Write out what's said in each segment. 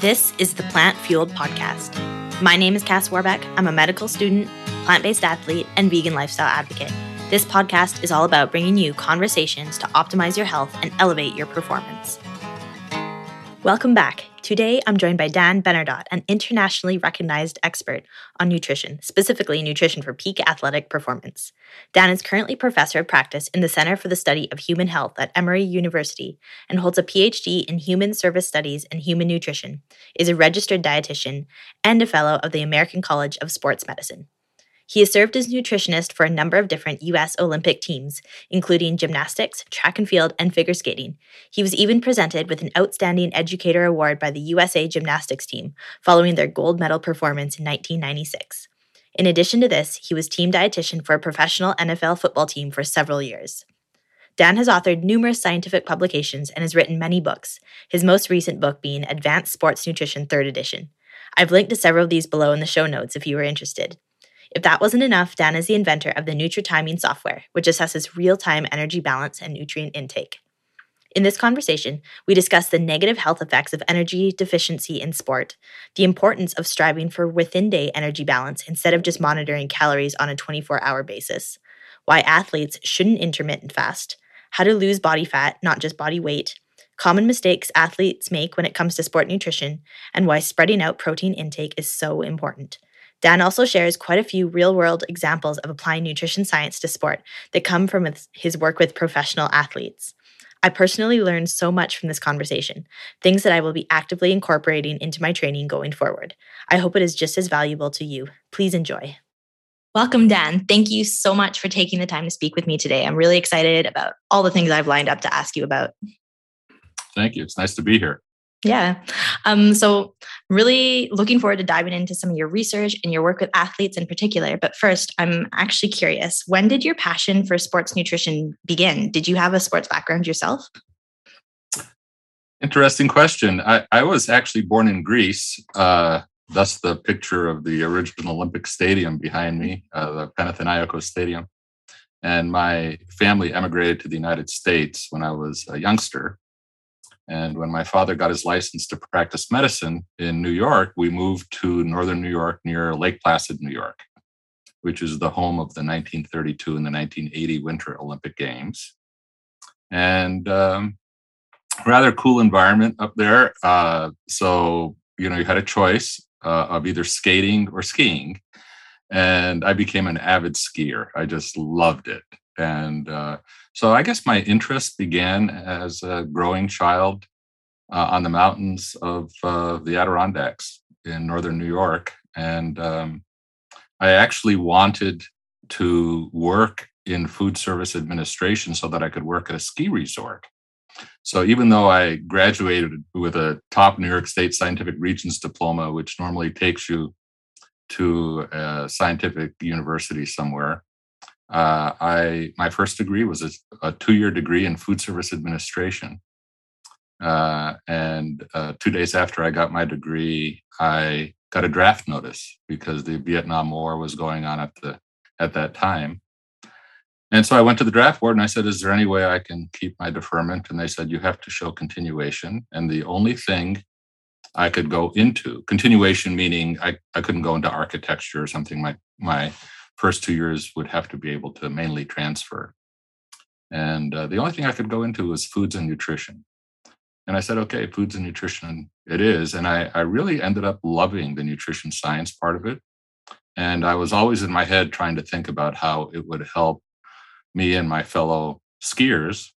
This is the Plant Fueled Podcast. My name is Cass Warbeck. I'm a medical student, plant based athlete, and vegan lifestyle advocate. This podcast is all about bringing you conversations to optimize your health and elevate your performance. Welcome back. Today, I'm joined by Dan Benardot, an internationally recognized expert on nutrition, specifically nutrition for peak athletic performance. Dan is currently professor of practice in the Center for the Study of Human Health at Emory University and holds a PhD in Human Service Studies and Human Nutrition, is a registered dietitian, and a fellow of the American College of Sports Medicine. He has served as nutritionist for a number of different U.S. Olympic teams, including gymnastics, track and field, and figure skating. He was even presented with an Outstanding Educator Award by the USA Gymnastics team following their gold medal performance in 1996. In addition to this, he was team dietitian for a professional NFL football team for several years. Dan has authored numerous scientific publications and has written many books, his most recent book being Advanced Sports Nutrition 3rd Edition. I've linked to several of these below in the show notes if you are interested. If that wasn't enough, Dan is the inventor of the NutriTiming software, which assesses real time energy balance and nutrient intake. In this conversation, we discuss the negative health effects of energy deficiency in sport, the importance of striving for within day energy balance instead of just monitoring calories on a 24 hour basis, why athletes shouldn't intermittent fast, how to lose body fat, not just body weight, common mistakes athletes make when it comes to sport nutrition, and why spreading out protein intake is so important. Dan also shares quite a few real world examples of applying nutrition science to sport that come from his work with professional athletes. I personally learned so much from this conversation, things that I will be actively incorporating into my training going forward. I hope it is just as valuable to you. Please enjoy. Welcome, Dan. Thank you so much for taking the time to speak with me today. I'm really excited about all the things I've lined up to ask you about. Thank you. It's nice to be here. Yeah. Um, so, really looking forward to diving into some of your research and your work with athletes in particular. But first, I'm actually curious when did your passion for sports nutrition begin? Did you have a sports background yourself? Interesting question. I, I was actually born in Greece. Uh, thus, the picture of the original Olympic Stadium behind me, uh, the Panathinaikos Stadium. And my family emigrated to the United States when I was a youngster. And when my father got his license to practice medicine in New York, we moved to northern New York near Lake Placid, New York, which is the home of the 1932 and the 1980 Winter Olympic Games. And um, rather cool environment up there. Uh, so, you know, you had a choice uh, of either skating or skiing. And I became an avid skier. I just loved it. And uh, so I guess my interest began as a growing child uh, on the mountains of uh, the Adirondacks in northern New York. And um, I actually wanted to work in food service administration so that I could work at a ski resort. So even though I graduated with a top New York State Scientific Regents diploma, which normally takes you to a scientific university somewhere, uh, I my first degree was a, a two-year degree in food service administration, uh, and uh, two days after I got my degree, I got a draft notice because the Vietnam War was going on at the at that time. And so I went to the draft board and I said, "Is there any way I can keep my deferment?" And they said, "You have to show continuation." And the only thing I could go into continuation, meaning I, I couldn't go into architecture or something. My my first two years would have to be able to mainly transfer. And uh, the only thing I could go into was foods and nutrition. And I said, okay, foods and nutrition it is. And I, I really ended up loving the nutrition science part of it. And I was always in my head trying to think about how it would help me and my fellow skiers.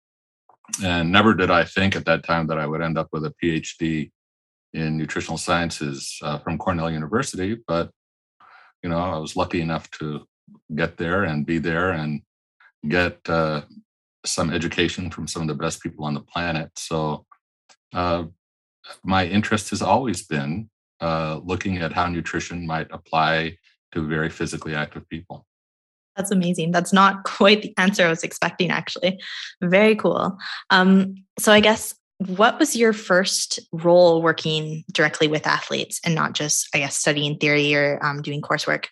And never did I think at that time that I would end up with a PhD in nutritional sciences uh, from Cornell University. But, you know, I was lucky enough to get there and be there and get uh, some education from some of the best people on the planet. So, uh, my interest has always been uh, looking at how nutrition might apply to very physically active people. That's amazing. That's not quite the answer I was expecting, actually. Very cool. Um, so, I guess what was your first role working directly with athletes and not just, I guess, studying theory or um, doing coursework?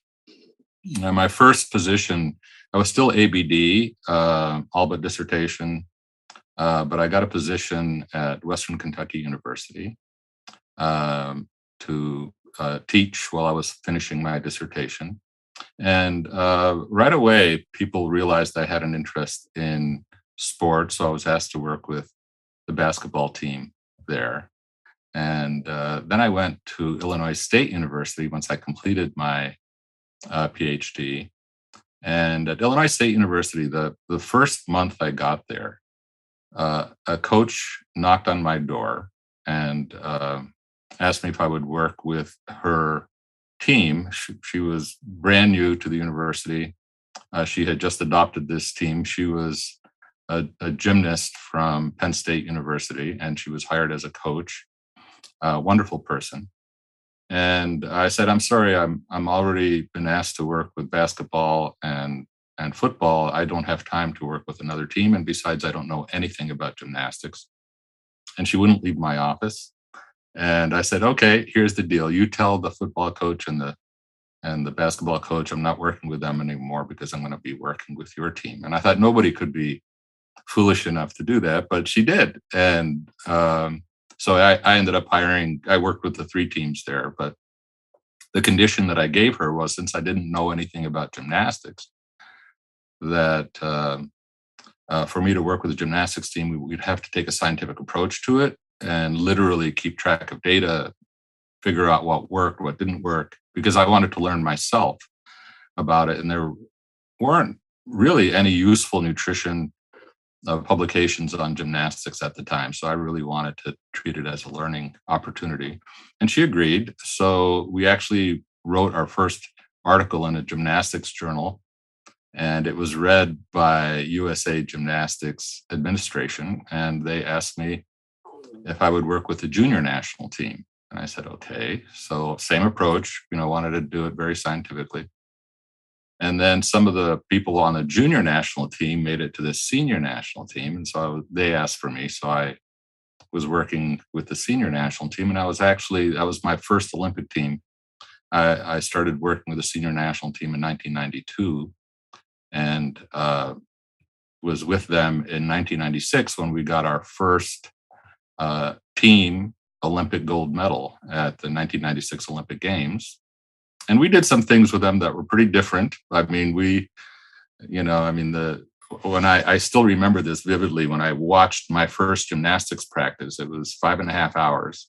My first position, I was still ABD, uh, all but dissertation, uh, but I got a position at Western Kentucky University. um, to uh, teach while I was finishing my dissertation. And uh, right away, people realized I had an interest in sports. So I was asked to work with the basketball team there. And uh, then I went to Illinois State University once I completed my uh, PhD. And at Illinois State University, the, the first month I got there, uh, a coach knocked on my door and uh, asked me if I would work with her team. She, she was brand new to the university. Uh, she had just adopted this team. She was a, a, gymnast from Penn State University, and she was hired as a coach. A wonderful person. And I said, "I'm sorry, I'm I'm already been asked to work with basketball and and football. I don't have time to work with another team, and besides, I don't know anything about gymnastics." And she wouldn't leave my office. And I said, okay, here's the deal. You tell the football coach and the and the basketball coach I'm not working with them anymore because I'm going to be working with your team. And I thought nobody could be foolish enough to do that, but she did. And um, so I, I ended up hiring. I worked with the three teams there, but the condition that I gave her was since I didn't know anything about gymnastics, that uh, uh, for me to work with the gymnastics team, we'd have to take a scientific approach to it and literally keep track of data, figure out what worked, what didn't work, because I wanted to learn myself about it. And there weren't really any useful nutrition uh, publications on gymnastics at the time. So I really wanted to treat it as a learning opportunity. And she agreed. So we actually wrote our first article in a gymnastics journal. And it was read by USA Gymnastics Administration. And they asked me if I would work with the junior national team. And I said, okay. So same approach, you know, wanted to do it very scientifically. And then some of the people on the junior national team made it to the senior national team. And so they asked for me. So I was working with the senior national team. And I was actually, that was my first Olympic team. I, I started working with the senior national team in 1992 and uh, was with them in 1996 when we got our first uh, team Olympic gold medal at the 1996 Olympic Games. And we did some things with them that were pretty different. I mean, we, you know, I mean, the when I, I still remember this vividly when I watched my first gymnastics practice, it was five and a half hours,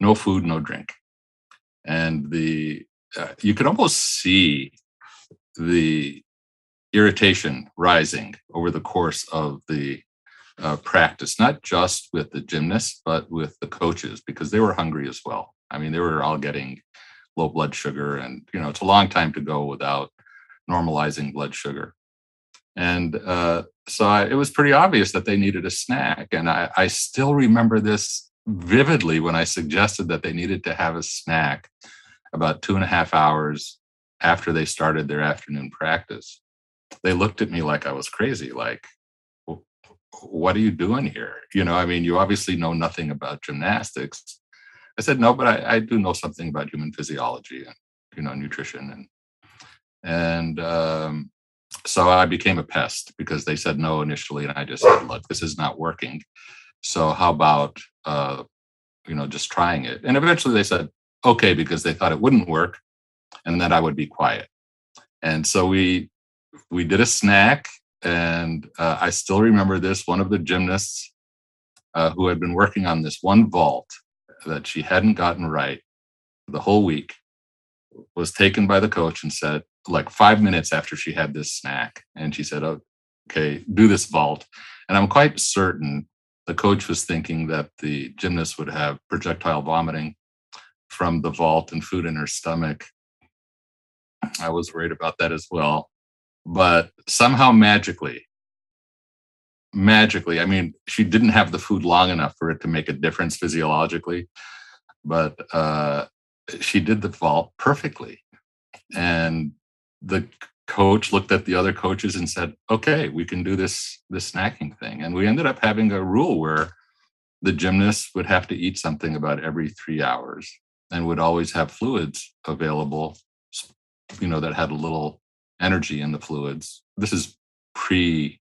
no food, no drink. And the, uh, you could almost see the irritation rising over the course of the uh, practice, not just with the gymnasts, but with the coaches, because they were hungry as well. I mean, they were all getting low blood sugar, and you know, it's a long time to go without normalizing blood sugar. And uh, so I, it was pretty obvious that they needed a snack. And I, I still remember this vividly when I suggested that they needed to have a snack about two and a half hours after they started their afternoon practice. They looked at me like I was crazy, like, what are you doing here? You know, I mean, you obviously know nothing about gymnastics. I said, no, but I, I do know something about human physiology and, you know, nutrition. And, and, um, so I became a pest because they said no initially. And I just said, look, this is not working. So how about, uh, you know, just trying it? And eventually they said, okay, because they thought it wouldn't work and that I would be quiet. And so we, we did a snack and uh, I still remember this one of the gymnasts uh, who had been working on this one vault that she hadn't gotten right the whole week was taken by the coach and said, like five minutes after she had this snack, and she said, oh, Okay, do this vault. And I'm quite certain the coach was thinking that the gymnast would have projectile vomiting from the vault and food in her stomach. I was worried about that as well but somehow magically magically. I mean she didn't have the food long enough for it to make a difference physiologically but uh, she did the vault perfectly. And the coach looked at the other coaches and said okay we can do this this snacking thing. And we ended up having a rule where the gymnast would have to eat something about every three hours and would always have fluids available you know that had a little energy in the fluids. This is pre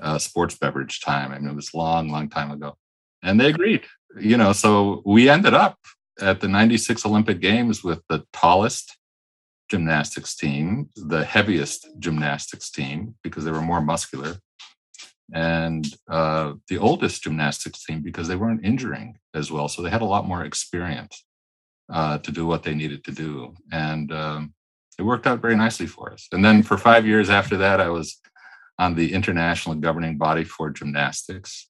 uh, sports beverage time. I mean, it was long, long time ago. And they agreed. you know, so we ended up at the 96 Olympic Games with the tallest gymnastics team, the heaviest gymnastics team because they were more muscular, and uh, the oldest gymnastics team because they weren't injuring as well. So they had a lot more experience uh, to do what they needed to do. And um, it worked out very nicely for us. And then for five years after that, I was on the international governing body for gymnastics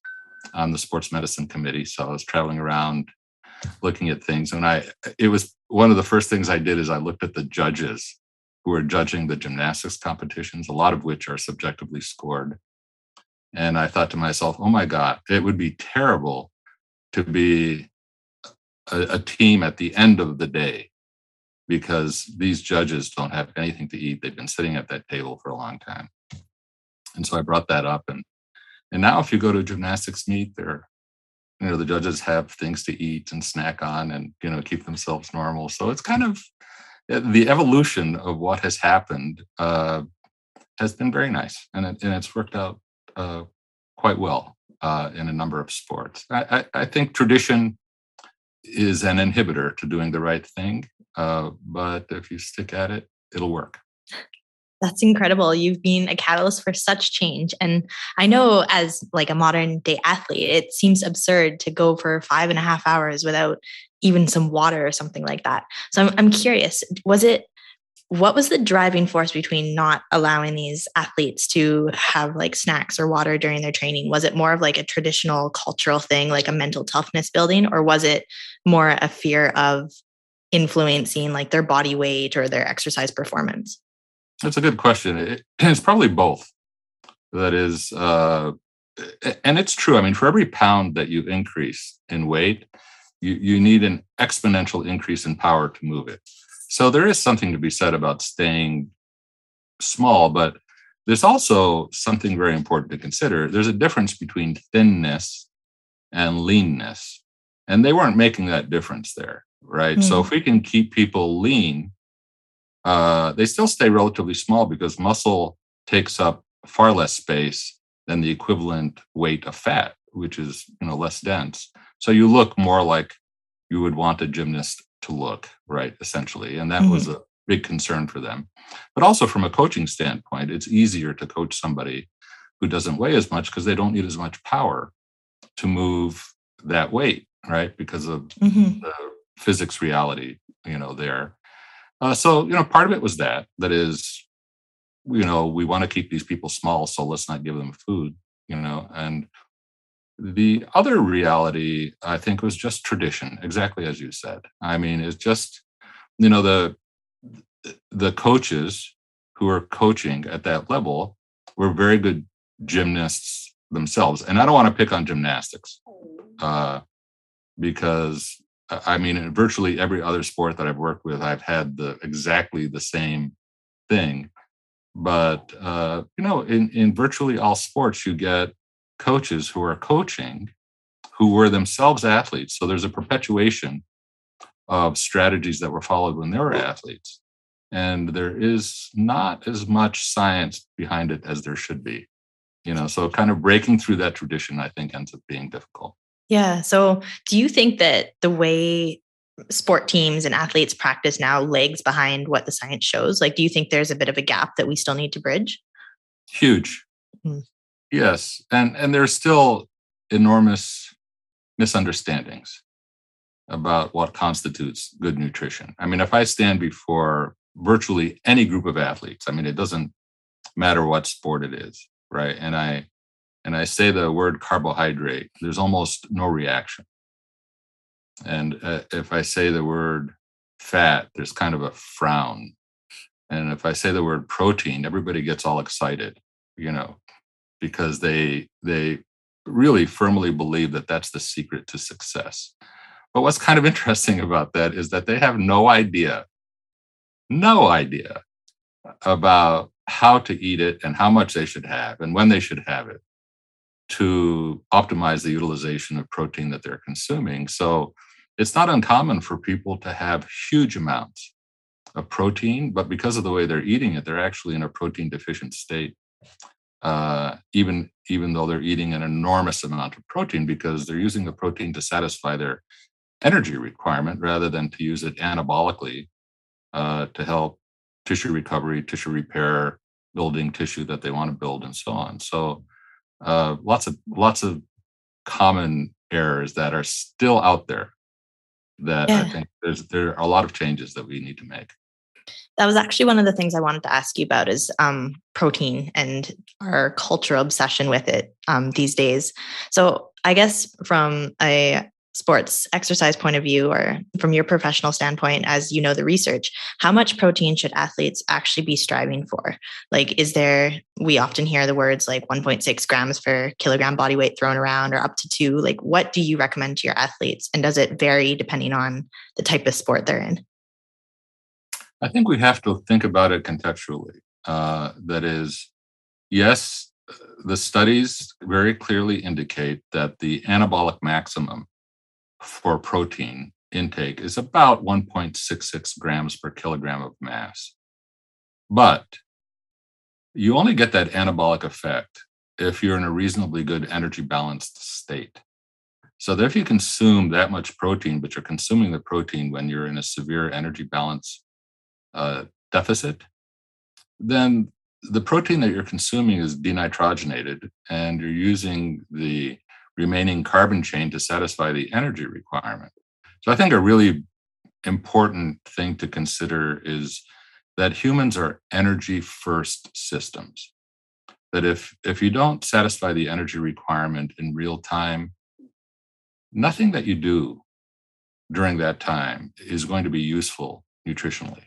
on the sports medicine committee. So I was traveling around looking at things. And I, it was one of the first things I did is I looked at the judges who are judging the gymnastics competitions, a lot of which are subjectively scored. And I thought to myself, oh my God, it would be terrible to be a, a team at the end of the day because these judges don't have anything to eat. They've been sitting at that table for a long time. And so I brought that up and and now if you go to a gymnastics meet, they're you know the judges have things to eat and snack on and you know keep themselves normal. So it's kind of eh, the evolution of what has happened uh, has been very nice and, it, and it's worked out uh, quite well uh, in a number of sports. I, I, I, think tradition is an inhibitor to doing the right thing, uh, but if you stick at it, it'll work. That's incredible. You've been a catalyst for such change. And I know as like a modern day athlete, it seems absurd to go for five and a half hours without even some water or something like that. So I'm, I'm curious, was it what was the driving force between not allowing these athletes to have like snacks or water during their training was it more of like a traditional cultural thing like a mental toughness building or was it more a fear of influencing like their body weight or their exercise performance that's a good question it, it's probably both that is uh and it's true i mean for every pound that you increase in weight you, you need an exponential increase in power to move it so there is something to be said about staying small, but there's also something very important to consider. There's a difference between thinness and leanness. And they weren't making that difference there, right? Mm. So if we can keep people lean, uh, they still stay relatively small because muscle takes up far less space than the equivalent weight of fat, which is you know less dense. So you look more like you would want a gymnast to look, right? Essentially. And that mm-hmm. was a big concern for them. But also from a coaching standpoint, it's easier to coach somebody who doesn't weigh as much because they don't need as much power to move that weight, right? Because of mm-hmm. the physics reality, you know, there. Uh, so, you know, part of it was that, that is, you know, we want to keep these people small, so let's not give them food, you know, and the other reality, I think, was just tradition, exactly as you said. I mean, it's just, you know, the the coaches who are coaching at that level were very good gymnasts themselves. And I don't want to pick on gymnastics uh, because I mean, in virtually every other sport that I've worked with, I've had the exactly the same thing. But uh, you know, in in virtually all sports, you get coaches who are coaching who were themselves athletes. So there's a perpetuation of strategies that were followed when they were athletes. And there is not as much science behind it as there should be. You know, so kind of breaking through that tradition, I think, ends up being difficult. Yeah. So do you think that the way sport teams and athletes practice now lags behind what the science shows? Like, do you think there's a bit of a gap that we still need to bridge? Huge. Mm-hmm. Yes, and and there's still enormous misunderstandings about what constitutes good nutrition. I mean, if I stand before virtually any group of athletes, I mean, it doesn't matter what sport it is, right? And I and I say the word carbohydrate, there's almost no reaction. And uh, if I say the word fat, there's kind of a frown. And if I say the word protein, everybody gets all excited, you know because they they really firmly believe that that's the secret to success. But what's kind of interesting about that is that they have no idea, no idea about how to eat it and how much they should have and when they should have it to optimize the utilization of protein that they're consuming. So it's not uncommon for people to have huge amounts of protein, but because of the way they're eating it, they're actually in a protein deficient state. uh, even even though they're eating an enormous amount of protein because they're using the protein to satisfy their energy requirement rather than to use it anabolically uh, to help tissue recovery, tissue repair, building tissue that they want to build, and so on. So uh, lots of lots of common errors that are still out there that yeah. I think there's there are a lot of changes that we need to make. That was actually one of the things I wanted to ask you about is um, protein and our cultural obsession with it um, these days. So I guess from a sports exercise point of view or from your professional standpoint as you know the research how much protein should athletes actually be striving for? Like is there we often hear the words like 1.6 grams per kilogram body weight thrown around or up to 2 like what do you recommend to your athletes? And does it vary depending on the type of sport they're in? I think we have to think about it contextually. Uh, that is yes the studies very clearly indicate that the anabolic maximum for protein intake is about 1.66 grams per kilogram of mass. But you only get that anabolic effect if you're in a reasonably good energy balanced state. So that if you consume that much protein, but you're consuming the protein when you're in a severe energy balance uh, deficit, then the protein that you're consuming is denitrogenated and you're using the remaining carbon chain to satisfy the energy requirement. So I think a really important thing to consider is that humans are energy first systems. That if if you don't satisfy the energy requirement in real time, nothing that you do during that time is going to be useful nutritionally.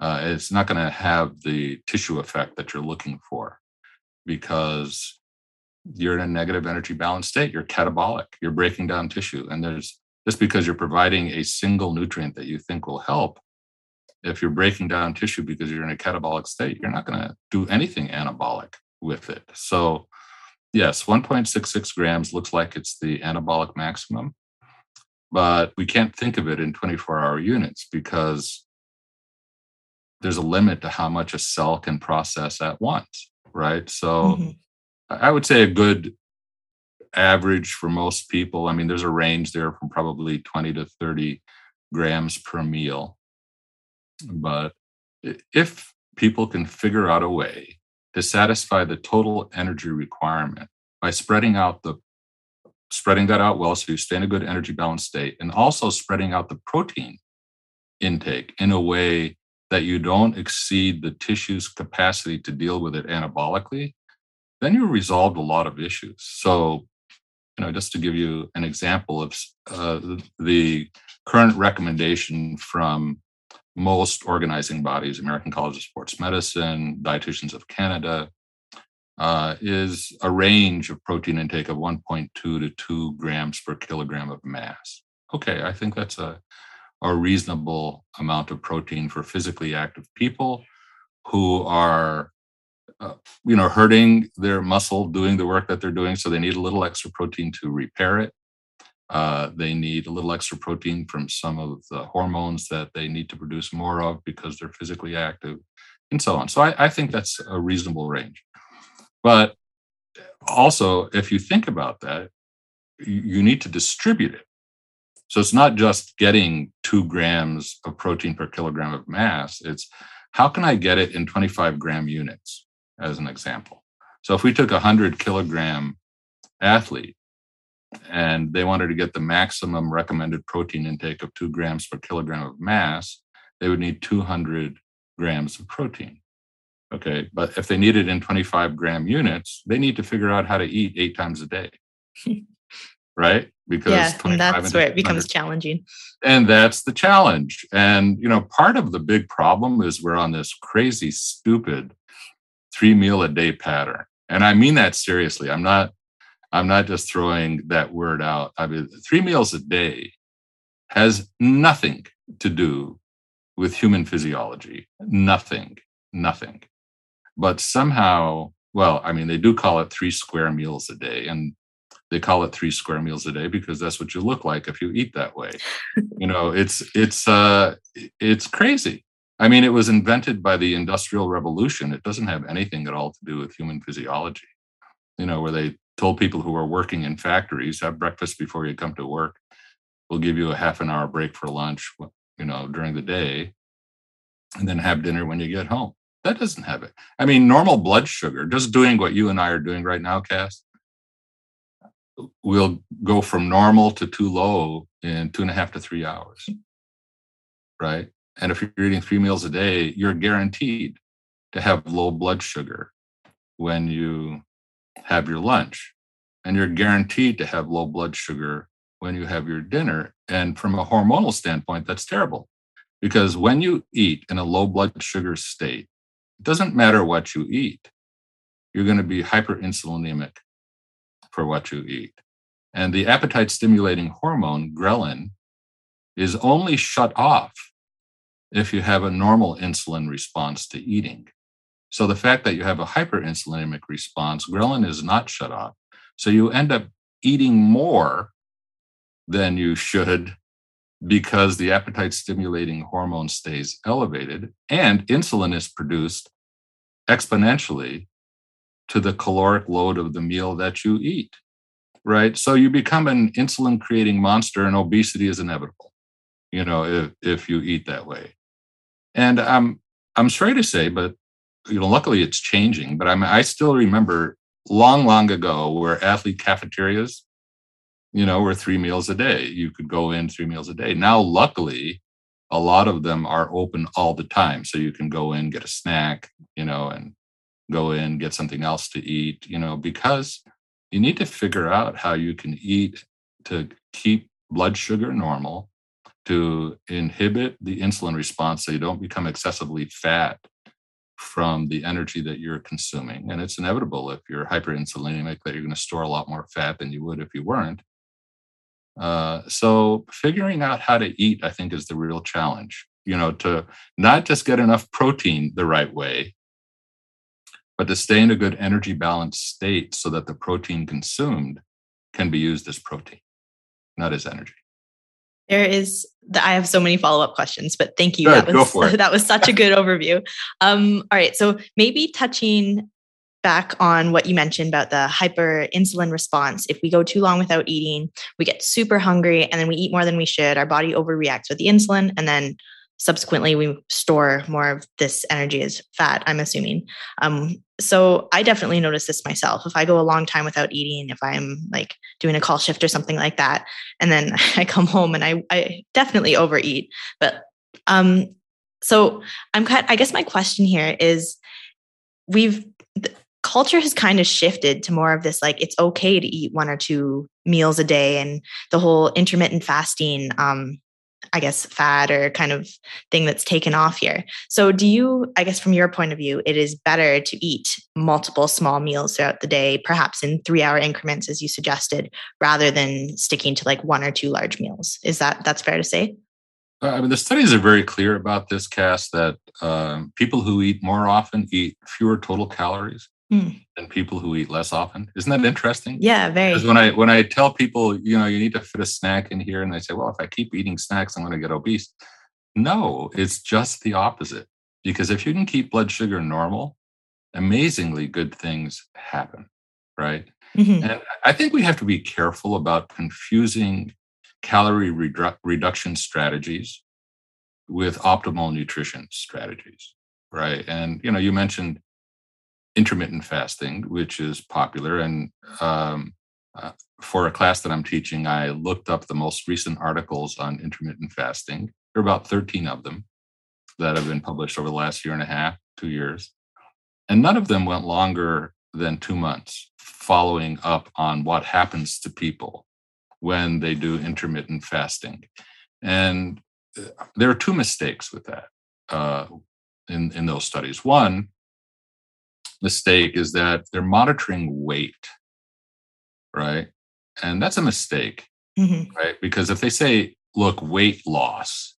Uh, it's not going to have the tissue effect that you're looking for because you're in a negative energy balance state. You're catabolic. You're breaking down tissue. And there's just because you're providing a single nutrient that you think will help, if you're breaking down tissue because you're in a catabolic state, you're not going to do anything anabolic with it. So, yes, 1.66 grams looks like it's the anabolic maximum, but we can't think of it in 24 hour units because there's a limit to how much a cell can process at once, right? So, mm-hmm. I would say a good average for most people. I mean, there's a range there from probably 20 to 30 grams per meal. But if people can figure out a way to satisfy the total energy requirement by spreading out the spreading that out well so you stay in a good energy balance state and also spreading out the protein intake in a way that you don't exceed the tissue's capacity to deal with it anabolically then you resolved a lot of issues. So, you know, just to give you an example of uh, the current recommendation from most organizing bodies, American College of Sports Medicine, Dietitians of Canada, uh, is a range of protein intake of 1.2 to 2 grams per kilogram of mass. Okay, I think that's a, a reasonable amount of protein for physically active people who are uh, you know, hurting their muscle doing the work that they're doing. So they need a little extra protein to repair it. Uh, they need a little extra protein from some of the hormones that they need to produce more of because they're physically active, and so on. So I, I think that's a reasonable range. But also, if you think about that, you need to distribute it. So it's not just getting two grams of protein per kilogram of mass. It's how can I get it in 25 gram units? As an example. So if we took a 100 kilogram athlete and they wanted to get the maximum recommended protein intake of two grams per kilogram of mass, they would need 200 grams of protein. Okay, but if they need it in 25 gram units, they need to figure out how to eat eight times a day. right? Because yeah, and that's where it becomes challenging. And that's the challenge. And you know, part of the big problem is we're on this crazy, stupid three meal a day pattern. And I mean that seriously. I'm not I'm not just throwing that word out. I mean three meals a day has nothing to do with human physiology. Nothing. Nothing. But somehow, well, I mean, they do call it three square meals a day. And they call it three square meals a day because that's what you look like if you eat that way. you know, it's it's uh it's crazy. I mean, it was invented by the Industrial Revolution. It doesn't have anything at all to do with human physiology. You know, where they told people who were working in factories have breakfast before you come to work. We'll give you a half an hour break for lunch, you know, during the day, and then have dinner when you get home. That doesn't have it. I mean, normal blood sugar, just doing what you and I are doing right now, Cass, will go from normal to too low in two and a half to three hours. Right. And if you're eating three meals a day, you're guaranteed to have low blood sugar when you have your lunch. And you're guaranteed to have low blood sugar when you have your dinner. And from a hormonal standpoint, that's terrible because when you eat in a low blood sugar state, it doesn't matter what you eat, you're going to be hyperinsulinemic for what you eat. And the appetite stimulating hormone, ghrelin, is only shut off if you have a normal insulin response to eating. So the fact that you have a hyperinsulinemic response, ghrelin is not shut off. So you end up eating more than you should because the appetite stimulating hormone stays elevated and insulin is produced exponentially to the caloric load of the meal that you eat right so you become an insulin creating monster and obesity is inevitable you know if, if you eat that way and i'm i'm sorry to say but you know luckily it's changing but i'm i still remember long long ago where athlete cafeterias you know were three meals a day. You could go in three meals a day. Now luckily a lot of them are open all the time. So you can go in get a snack you know and go in get something else to eat you know because you need to figure out how you can eat to keep blood sugar normal to inhibit the insulin response so you don't become excessively fat from the energy that you're consuming and it's inevitable if you're hyperinsulinemic that you're going to store a lot more fat than you would if you weren't uh, so figuring out how to eat, I think, is the real challenge. You know, to not just get enough protein the right way, but to stay in a good energy balance state so that the protein consumed can be used as protein, not as energy. There is, the, I have so many follow up questions, but thank you. That was that was such a good overview. Um, all right, so maybe touching back on what you mentioned about the hyper insulin response. If we go too long without eating, we get super hungry and then we eat more than we should. Our body overreacts with the insulin and then subsequently we store more of this energy as fat, I'm assuming. Um, so I definitely notice this myself. If I go a long time without eating, if I'm like doing a call shift or something like that, and then I come home and I, I definitely overeat. But um, so I'm kind I guess my question here is we've culture has kind of shifted to more of this like it's okay to eat one or two meals a day and the whole intermittent fasting um i guess fad or kind of thing that's taken off here. So do you i guess from your point of view it is better to eat multiple small meals throughout the day perhaps in 3 hour increments as you suggested rather than sticking to like one or two large meals? Is that that's fair to say? Uh, I mean, the studies are very clear about this, Cass, that um, people who eat more often eat fewer total calories mm. than people who eat less often. Isn't that interesting? Yeah, very. Because when I when I tell people, you know, you need to fit a snack in here, and they say, well, if I keep eating snacks, I'm going to get obese. No, it's just the opposite. Because if you can keep blood sugar normal, amazingly good things happen, right? Mm-hmm. And I think we have to be careful about confusing calorie redu- reduction strategies with optimal nutrition strategies, right? And you know, you mentioned intermittent fasting, which is popular. And um, uh, for a class that I'm teaching, I looked up the most recent articles on intermittent fasting. There are about 13 of them that have been published over the last year and a half, two years. And none of them went longer than two months following up on what happens to people when they do intermittent fasting. And uh, there are two mistakes with that uh, in, in those studies. One, mistake is that they're monitoring weight, right? And that's a mistake, mm-hmm. right? Because if they say, look, weight loss,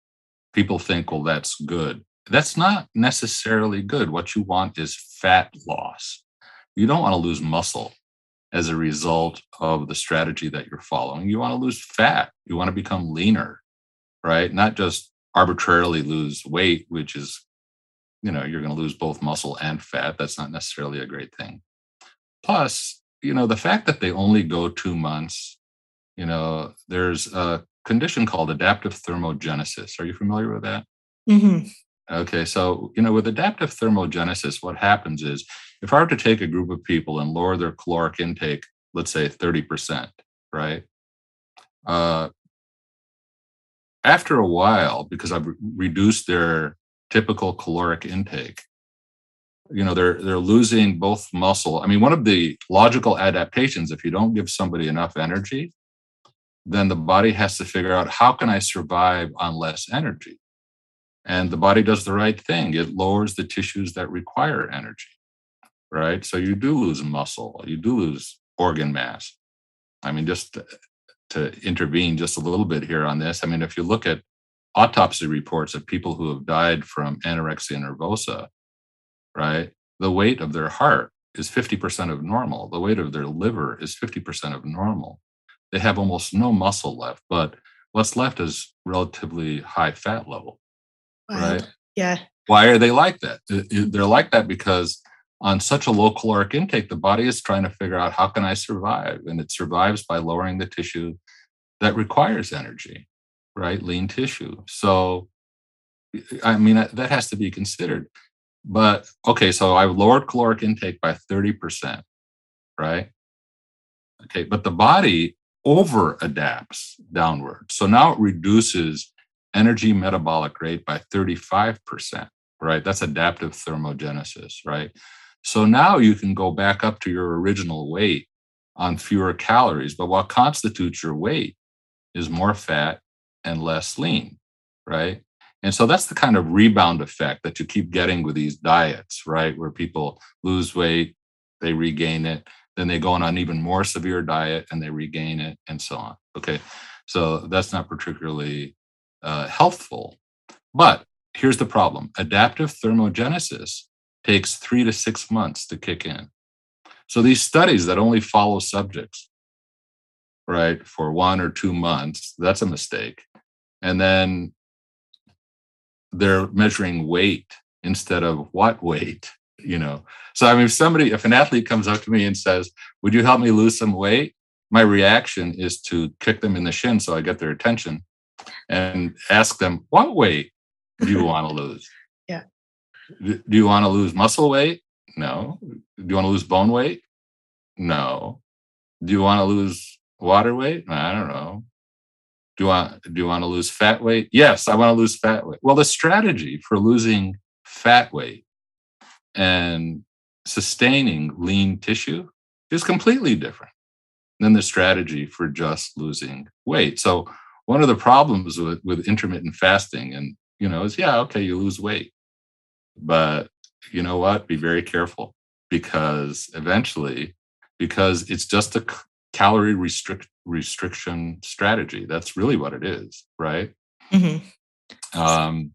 people think, well, that's good. That's not necessarily good. What you want is fat loss. You don't want to lose muscle as a result of the strategy that you're following. You want to lose fat. You want to become leaner, right? Not just arbitrarily lose weight, which is, you know, you're going to lose both muscle and fat. That's not necessarily a great thing. Plus, you know, the fact that they only go two months, you know, there's a condition called adaptive thermogenesis. Are you familiar with that? Mm-hmm. Okay, so you know, with adaptive thermogenesis, what happens is if I were to take a group of people and lower their caloric intake, let's say 30%, right? Uh, after a while, because I've re- reduced their typical caloric intake, you know, they're they're losing both muscle. I mean, one of the logical adaptations, if you don't give somebody enough energy, then the body has to figure out how can I survive on less energy? And the body does the right thing. It lowers the tissues that require energy, right? So you do lose muscle, you do lose organ mass. I mean, just to, to intervene just a little bit here on this, I mean, if you look at autopsy reports of people who have died from anorexia nervosa, right? The weight of their heart is 50% of normal. The weight of their liver is 50% of normal. They have almost no muscle left, but what's left is relatively high fat level right? Yeah. Why are they like that? They're like that because on such a low caloric intake, the body is trying to figure out how can I survive? And it survives by lowering the tissue that requires energy, right? Lean tissue. So, I mean, that has to be considered. But okay, so I've lowered caloric intake by 30%, right? Okay, but the body over adapts downward. So now it reduces energy metabolic rate by 35%, right? That's adaptive thermogenesis, right? So now you can go back up to your original weight on fewer calories, but what constitutes your weight is more fat and less lean, right? And so that's the kind of rebound effect that you keep getting with these diets, right? Where people lose weight, they regain it, then they go on an even more severe diet and they regain it, and so on. Okay. So that's not particularly uh, healthful. But here's the problem adaptive thermogenesis takes three to six months to kick in. So these studies that only follow subjects, right, for one or two months, that's a mistake. And then they're measuring weight instead of what weight, you know. So I mean, if somebody, if an athlete comes up to me and says, Would you help me lose some weight? My reaction is to kick them in the shin so I get their attention and ask them, what weight do you want to lose? Yeah. Do you want to lose muscle weight? No. Do you want to lose bone weight? No. Do you want to lose water weight? I don't know. Do you want do you want to lose fat weight? Yes, I want to lose fat weight. Well, the strategy for losing fat weight and sustaining lean tissue is completely different than the strategy for just losing weight. So one of the problems with, with intermittent fasting and you know is yeah okay you lose weight but you know what be very careful because eventually because it's just a calorie restrict restriction strategy that's really what it is right mm-hmm. um,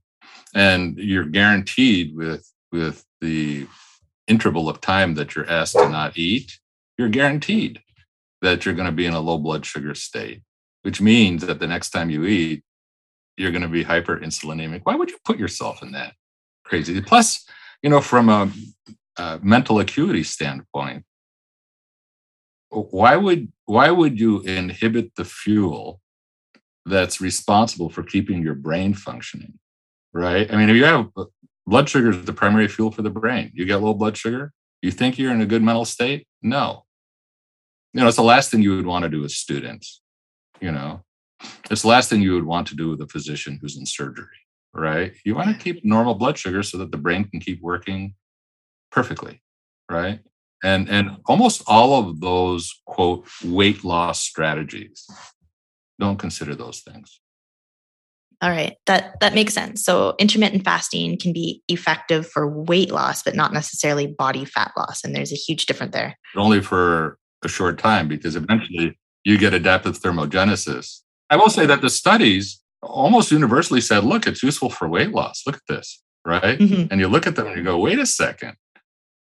and you're guaranteed with with the interval of time that you're asked to not eat you're guaranteed that you're going to be in a low blood sugar state which means that the next time you eat, you're going to be hyperinsulinemic. Why would you put yourself in that crazy? Plus, you know, from a, a mental acuity standpoint, why would why would you inhibit the fuel that's responsible for keeping your brain functioning? Right? I mean, if you have uh, blood sugar is the primary fuel for the brain. You get low blood sugar, you think you're in a good mental state? No. You know, it's the last thing you would want to do as students you know it's the last thing you would want to do with a physician who's in surgery right you want to keep normal blood sugar so that the brain can keep working perfectly right and and almost all of those quote weight loss strategies don't consider those things all right that that makes sense so intermittent fasting can be effective for weight loss but not necessarily body fat loss and there's a huge difference there only for a short time because eventually you get adaptive thermogenesis. I will say that the studies almost universally said, look, it's useful for weight loss. Look at this, right? Mm-hmm. And you look at them and you go, wait a second.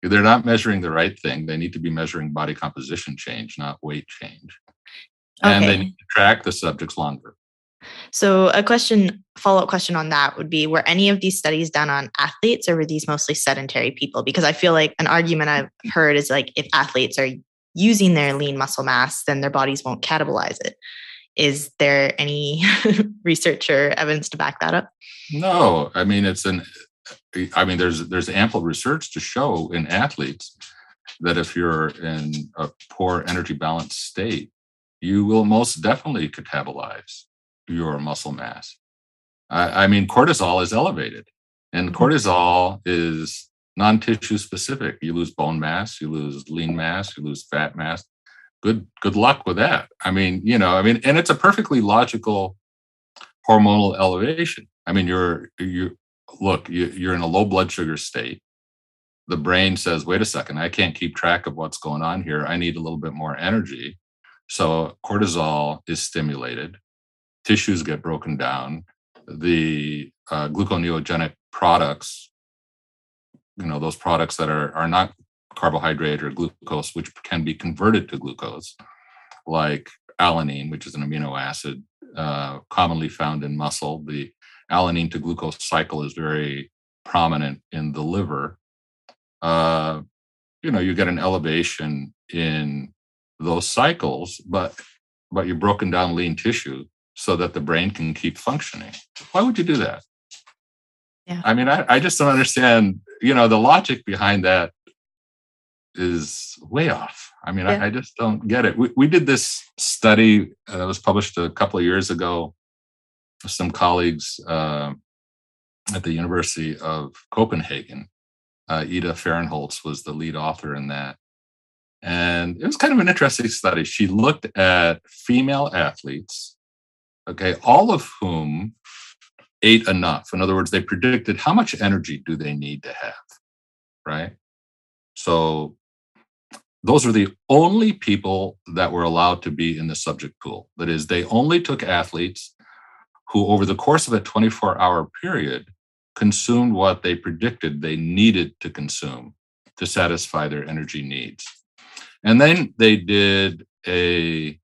They're not measuring the right thing. They need to be measuring body composition change, not weight change. Okay. And they need to track the subjects longer. So, a question, follow up question on that would be Were any of these studies done on athletes or were these mostly sedentary people? Because I feel like an argument I've heard is like if athletes are using their lean muscle mass, then their bodies won't catabolize it. Is there any research or evidence to back that up? No, I mean it's an. I mean there's there's ample research to show in athletes that if you're in a poor energy balance state, you will most definitely catabolize your muscle mass. I, I mean, cortisol is elevated, and mm-hmm. cortisol is non-tissue specific. You lose bone mass, you lose lean mass, you lose fat mass. Good, good luck with that. I mean, you know, I mean, and it's a perfectly logical hormonal elevation. I mean, you're you look, you, you're in a low blood sugar state. The brain says, "Wait a second, I can't keep track of what's going on here. I need a little bit more energy." So cortisol is stimulated tissues get broken down, the uh, gluconeogenic products, you know, those products that are, are not carbohydrate or glucose, which can be converted to glucose, like alanine, which is an amino acid uh, commonly found in muscle. The alanine to glucose cycle is very prominent in the liver. Uh, you know, you get an elevation in those cycles, but but you've broken down lean tissue so that the brain can keep functioning. Why would you do that? Yeah. I mean, I, I just don't understand, you know, the logic behind that is way off. I mean, yeah. I, I, just don't get it. We, we did this study uh, that was published a couple of years ago some colleagues uh, at the University of Copenhagen. Uh, Ida Fahrenholtz was the lead author in that. And it was kind of an interesting study. She looked at female athletes okay, all of whom ate enough. In other words, they predicted how much energy do they need to have, right? So those were the only people that were allowed to be in the subject pool. That is, they only took athletes who, over the course of a 24 hour period, consumed what they predicted they needed to consume to satisfy their energy needs. And then they did a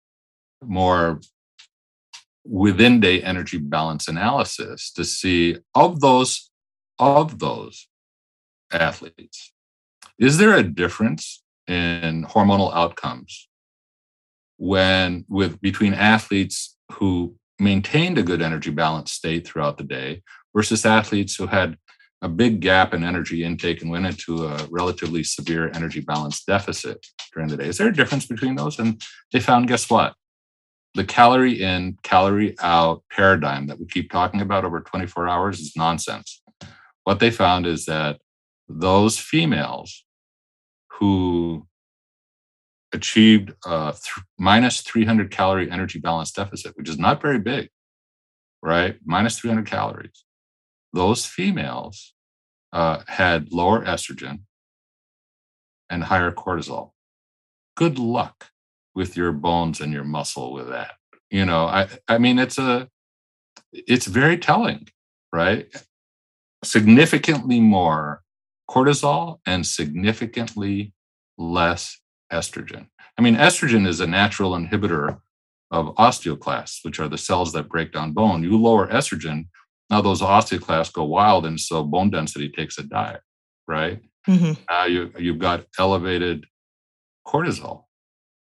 more within day energy balance analysis to see of those of those athletes is there a difference in hormonal outcomes when with between athletes who maintained a good energy balance state throughout the day versus athletes who had a big gap in energy intake and went into a relatively severe energy balance deficit during the day. Is there a difference between those? And they found, guess what? the calorie in, calorie out paradigm that we keep talking about over 24 hours is nonsense. What they found is that those females who achieved a th- minus 300 calorie energy balance deficit, which is not very big, right? Minus 300 calories. Those females uh, had lower estrogen and higher cortisol. Good luck with your bones and your muscle with that you know i i mean it's a it's very telling right significantly more cortisol and significantly less estrogen i mean estrogen is a natural inhibitor of osteoclasts which are the cells that break down bone you lower estrogen now those osteoclasts go wild and so bone density takes a dive right mm-hmm. now you you've got elevated cortisol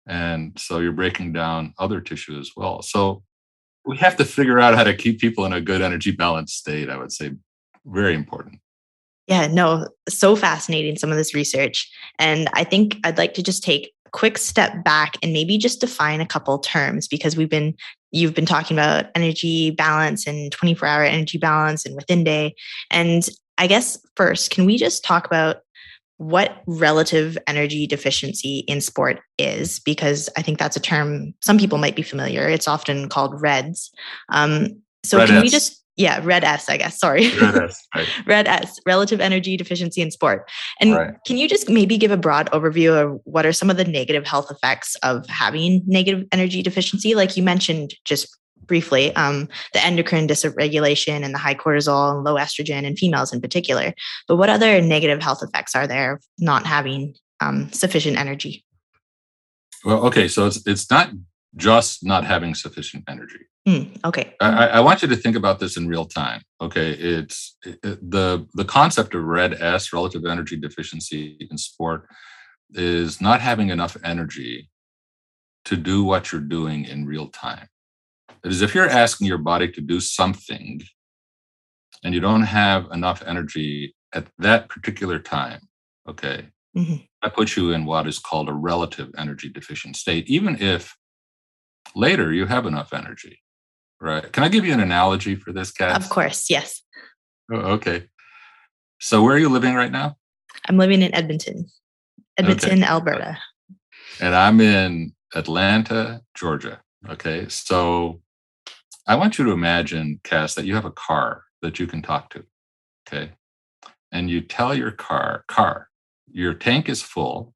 and so you're breaking down other tissue as well. So we have to figure out how to keep people in a good energy balance state, I would say. Very important. Yeah, no, so fascinating, some of this research. And I think I'd like to just take a quick step back and maybe just define a couple terms because we've been you've been talking about energy balance and 24 hour energy balance and within day and i guess first can we just talk about what relative energy deficiency in sport is, because I think that's a term some people might be familiar. It's often called REDS. Um, so Red can we just, yeah, red S, I guess. Sorry. Red S. Right. red S, relative energy deficiency in sport. And right. can you just maybe give a broad overview of what are some of the negative health effects of having negative energy deficiency? Like you mentioned just briefly um, the endocrine dysregulation and the high cortisol and low estrogen in females in particular. But what other negative health effects are there of not having um, sufficient energy? Well, okay, so it's it's not just not having sufficient energy. Mm, okay. I, I, want you to think about this in real time. Okay, it's it, the the concept of red S, relative energy deficiency in sport, is not having enough energy to do what you're doing in real time. That is, if you're asking your body to do something and you don't have enough energy at that particular time, okay, mm-hmm. that puts you in what is called a relative energy deficient state, even if later you have enough energy, right? Can I give you an analogy for this, Cass? Of course, yes. Oh, okay. So, where are you living right now? I'm living in Edmonton, Edmonton, okay. Alberta. And I'm in Atlanta, Georgia. Okay. So, I want you to imagine, Cass, that you have a car that you can talk to. Okay. And you tell your car, car, your tank is full.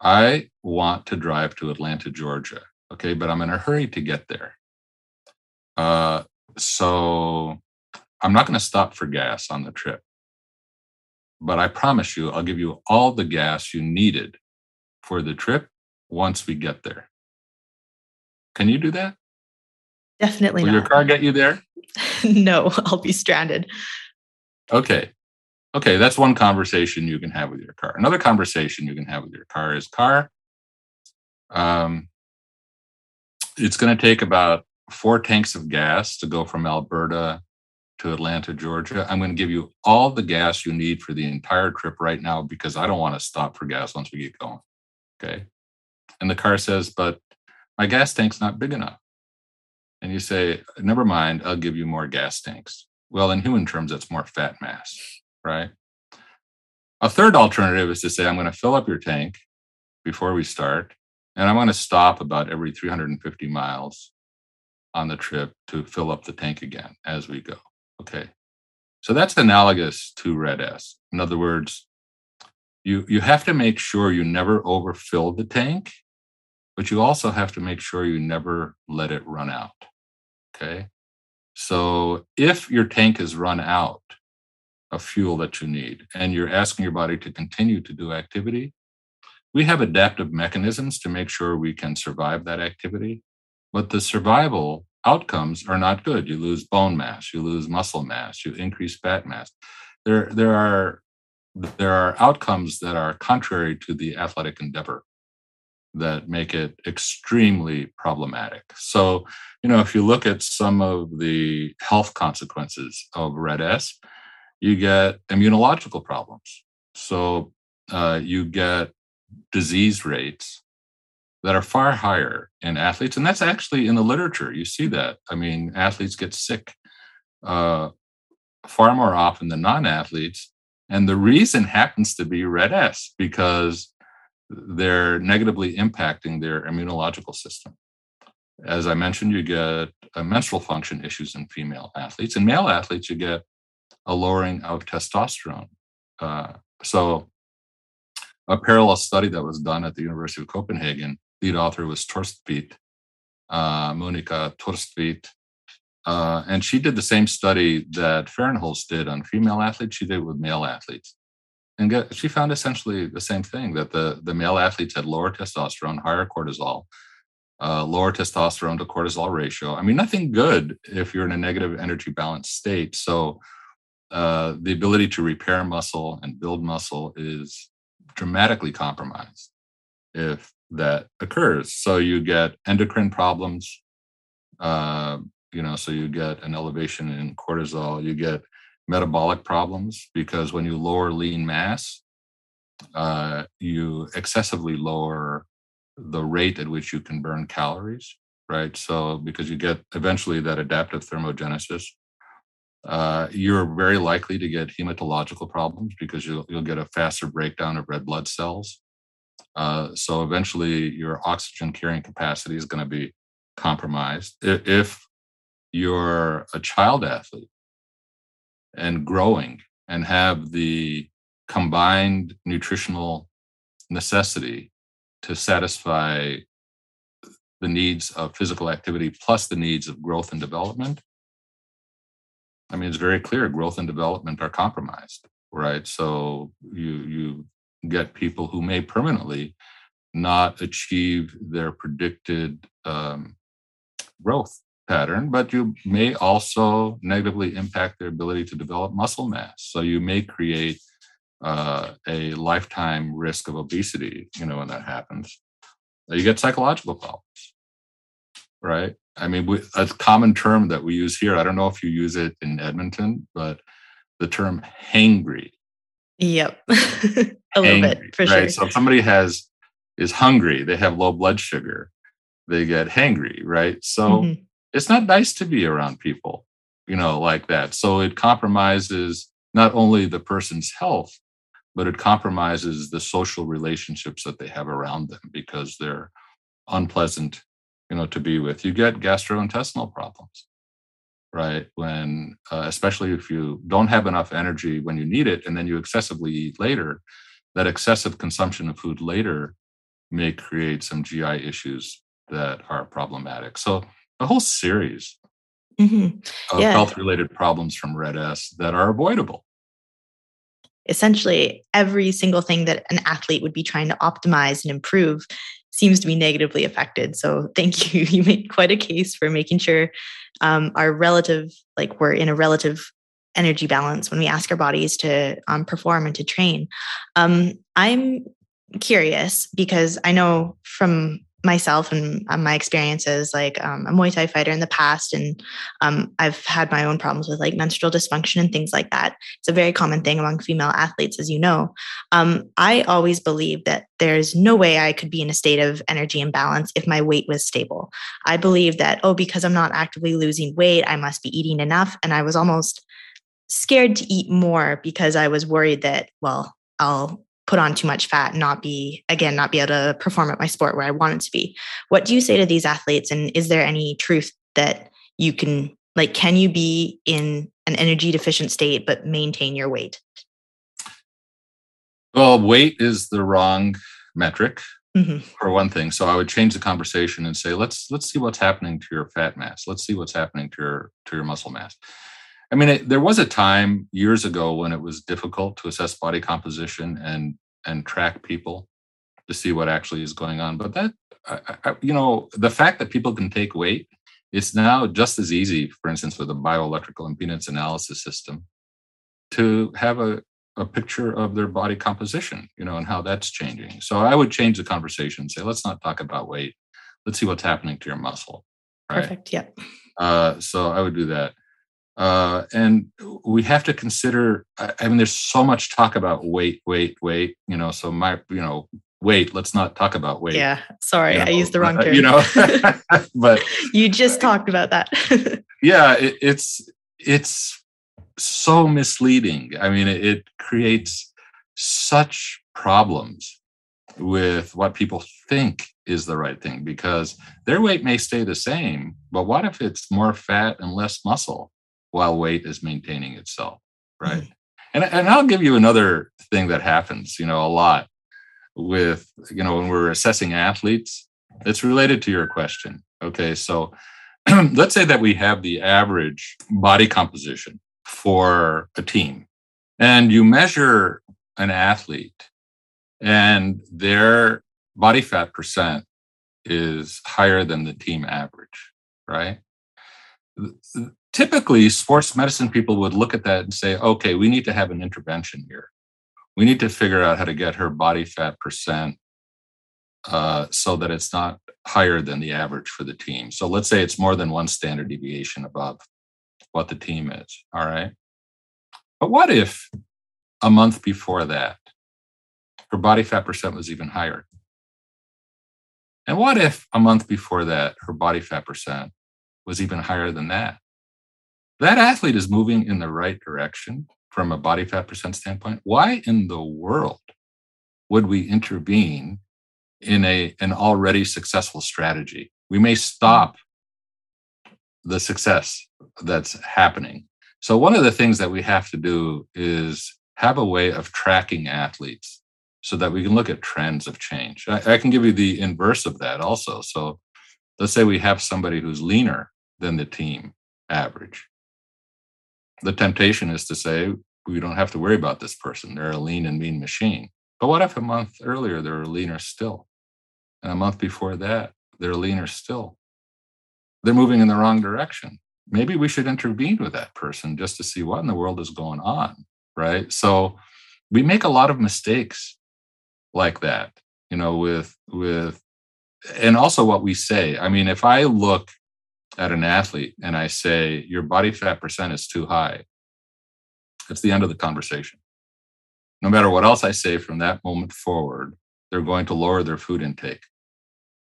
I want to drive to Atlanta, Georgia. Okay. But I'm in a hurry to get there. Uh, so I'm not going to stop for gas on the trip. But I promise you, I'll give you all the gas you needed for the trip once we get there. Can you do that? Definitely Will not. your car get you there? no, I'll be stranded. Okay. Okay, that's one conversation you can have with your car. Another conversation you can have with your car is car. Um, it's going to take about four tanks of gas to go from Alberta to Atlanta, Georgia. I'm going to give you all the gas you need for the entire trip right now because I don't want to stop for gas once we get going. Okay. And the car says, but my gas tank's not big enough and you say, never mind, I'll give you more gas tanks. Well, in human terms, that's more fat mass, right? A third alternative is to say, I'm going to fill up your tank before we start, and I'm going to stop about every 350 miles on the trip to fill up the tank again as we go. Okay. So that's analogous to red S. In other words, you, you have to make sure you never overfill the tank, but you also have to make sure you never let it run out. Okay. So if your tank is run out of fuel that you need and you're asking your body to continue to do activity, we have adaptive mechanisms to make sure we can survive that activity. But the survival outcomes are not good. You lose bone mass, you lose muscle mass, you increase fat mass. There, there are there are outcomes that are contrary to the athletic endeavor that make it extremely problematic. So, you know, if you look at some of the health consequences of red S, you get immunological problems. So, uh, you get disease rates that are far higher in athletes. And that's actually in the literature. You see that. I mean, athletes get sick uh, far more often than non athletes. And the reason happens to be red S because they're negatively impacting their immunological system. As I mentioned, you get menstrual function issues in female athletes. In male athletes, you get a lowering of testosterone. Uh, so, a parallel study that was done at the University of Copenhagen, lead author was Torstveit, uh, Monica Torstveit, uh, and she did the same study that Fahrenholtz did on female athletes. She did with male athletes and get, she found essentially the same thing that the, the male athletes had lower testosterone, higher cortisol, uh, lower testosterone to cortisol ratio. I mean, nothing good if you're in a negative energy balance state. So, uh, the ability to repair muscle and build muscle is dramatically compromised if that occurs. So, you get endocrine problems. Uh, you know, so you get an elevation in cortisol, you get metabolic problems because when you lower lean mass, uh, you excessively lower the rate at which you can burn calories, right? So, because you get eventually that adaptive thermogenesis, uh, you're very likely to get hematological problems because you'll, you'll get a faster breakdown of red blood cells. Uh, so, eventually, your oxygen carrying capacity is going to be compromised. If you're a child athlete, and growing and have the combined nutritional necessity to satisfy the needs of physical activity plus the needs of growth and development i mean it's very clear growth and development are compromised right so you you get people who may permanently not achieve their predicted um, growth pattern, but you may also negatively impact their ability to develop muscle mass. So you may create uh, a lifetime risk of obesity, you know, when that happens. You get psychological problems, right? I mean, we, a common term that we use here, I don't know if you use it in Edmonton, but the term hangry. Yep. a little bit, for right? sure. So if somebody has is hungry, they have low blood sugar, they get hangry, right? So mm-hmm. it's not nice to be around people, you know, like that. So it compromises not only the person's health, but it compromises the social relationships that they have around them because they're unpleasant, you know, to be with. You get gastrointestinal problems, right? When, uh, especially if you don't have enough energy when you need it, and then you excessively eat later, that excessive consumption of food later may create some GI issues that are problematic. So a whole series mm-hmm. of yeah. health related problems from red S that are avoidable essentially every single thing that an athlete would be trying to optimize and improve seems to be negatively affected. So thank you. You made quite a case for making sure um, our relative, like we're in a relative energy balance when we ask our bodies to um, perform and to train. Um, I'm curious because I know from myself and uh, my experiences like um, a muay thai fighter in the past and um, i've had my own problems with like menstrual dysfunction and things like that. It's a very common thing among female athletes as you know. Um, i always believe that there's no way i could be in a state of energy imbalance if my weight was stable. I believe that oh because i'm not actively losing weight i must be eating enough and i was almost scared to eat more because i was worried that well i'll put on too much fat and not be again not be able to perform at my sport where i wanted to be. What do you say to these athletes and is there any truth that you can like can you be in an energy deficient state but maintain your weight? Well weight is the wrong metric mm-hmm. for one thing so i would change the conversation and say let's let's see what's happening to your fat mass. Let's see what's happening to your to your muscle mass I mean, it, there was a time years ago when it was difficult to assess body composition and and track people to see what actually is going on. But that, I, I, you know, the fact that people can take weight, it's now just as easy, for instance, with a bioelectrical impedance analysis system, to have a, a picture of their body composition, you know, and how that's changing. So I would change the conversation, say, let's not talk about weight. Let's see what's happening to your muscle. Right? Perfect. Yep. Uh, so I would do that. Uh, and we have to consider i mean there's so much talk about weight weight weight you know so my you know weight let's not talk about weight. Yeah sorry you know, i used the wrong term. you know but you just talked about that. yeah it, it's it's so misleading. I mean it, it creates such problems with what people think is the right thing because their weight may stay the same but what if it's more fat and less muscle while weight is maintaining itself, right? Mm-hmm. And, and I'll give you another thing that happens, you know, a lot with, you know, when we're assessing athletes, it's related to your question. Okay. So let's say that we have the average body composition for a team and you measure an athlete and their body fat percent is higher than the team average, right? Typically sports medicine people would look at that and say, okay, we need to have an intervention here. We need to figure out how to get her body fat percent uh, so that it's not higher than the average for the team. So let's say it's more than one standard deviation above what the team is. All right. But what if a month before that, her body fat percent was even higher? And what if a month before that, her body fat percent was even higher than that? that athlete is moving in the right direction from a body fat percent standpoint, why in the world would we intervene in a an already successful strategy? We may stop mm. the success that's happening. So one of the things that we have to do is have a way of tracking athletes so that we can look at trends of change. I, I can give you the inverse of that also. So let's say we have somebody who's leaner than the team average the temptation is to say we don't have to worry about this person. They're a lean and mean machine. But what if a month earlier they're leaner still? And a month before that, they're leaner still. They're moving in the wrong direction. Maybe we should intervene with that person just to see what in the world is going on. Right. So we make a lot of mistakes like that, you know, with, with, and also what we say. I mean, if I look at an athlete and I say, your body fat percent is too high, it's the end of the conversation. No matter what else I say from that moment forward, they're going to lower their food intake,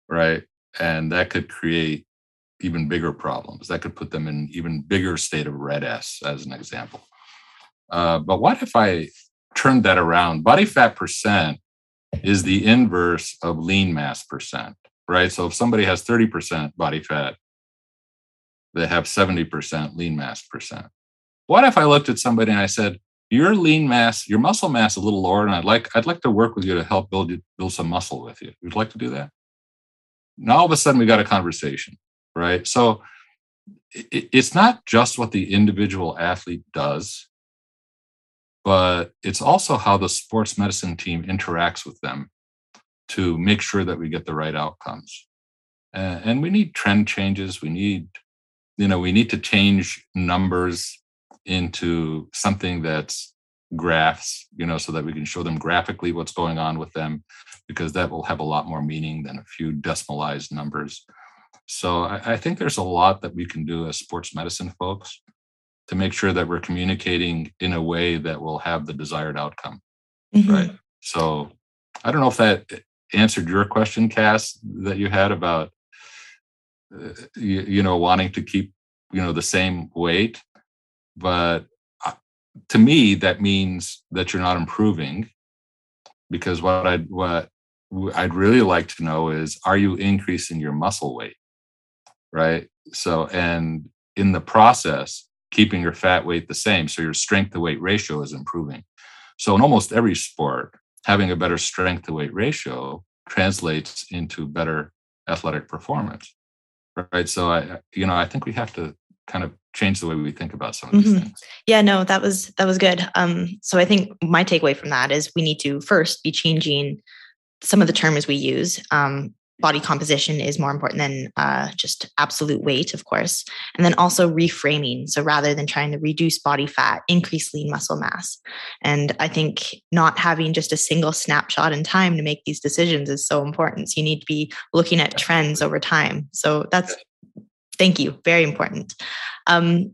right? And that could create even bigger problems. That could put them in even bigger state of red S, as an example. Uh, but what if I turned that around? Body fat percent is the inverse of lean mass percent, right? So if somebody has 30% body fat, they have 70% lean mass percent. What if I looked at somebody and I said, your lean mass, your muscle mass is a little lower, and I'd like I'd like to work with you to help build you, build some muscle with you. Would you like to do that? Now all of a sudden we got a conversation, right? So it, it's not just what the individual athlete does, but it's also how the sports medicine team interacts with them to make sure that we get the right outcomes. and we need trend changes. We need, you know, we need to change numbers into something that's graphs, you know, so that we can show them graphically what's going on with them, because that will have a lot more meaning than a few decimalized numbers. So I, I think there's a lot that we can do as sports medicine folks to make sure that we're communicating in a way that will have the desired outcome. Mm-hmm. Right. So I don't know if that answered your question, Cass, that you had about, uh, you, you know, wanting to keep, you know, the same weight. But uh, to me that means that you're not improving because what I'd what i'd really like to know is are you increasing your muscle weight? Right? So and in the process keeping your fat weight the same so your strength to weight ratio is improving. So in almost every sport having a better strength to weight ratio translates into better athletic performance right so i you know i think we have to kind of change the way we think about some of these mm-hmm. things. Yeah, no, that was that was good. Um, so I think my takeaway from that is we need to first be changing some of the terms we use. Um, body composition is more important than uh, just absolute weight, of course, and then also reframing. So rather than trying to reduce body fat, increase lean muscle mass. And I think not having just a single snapshot in time to make these decisions is so important. So you need to be looking at trends over time. So that's Thank you. Very important. Um,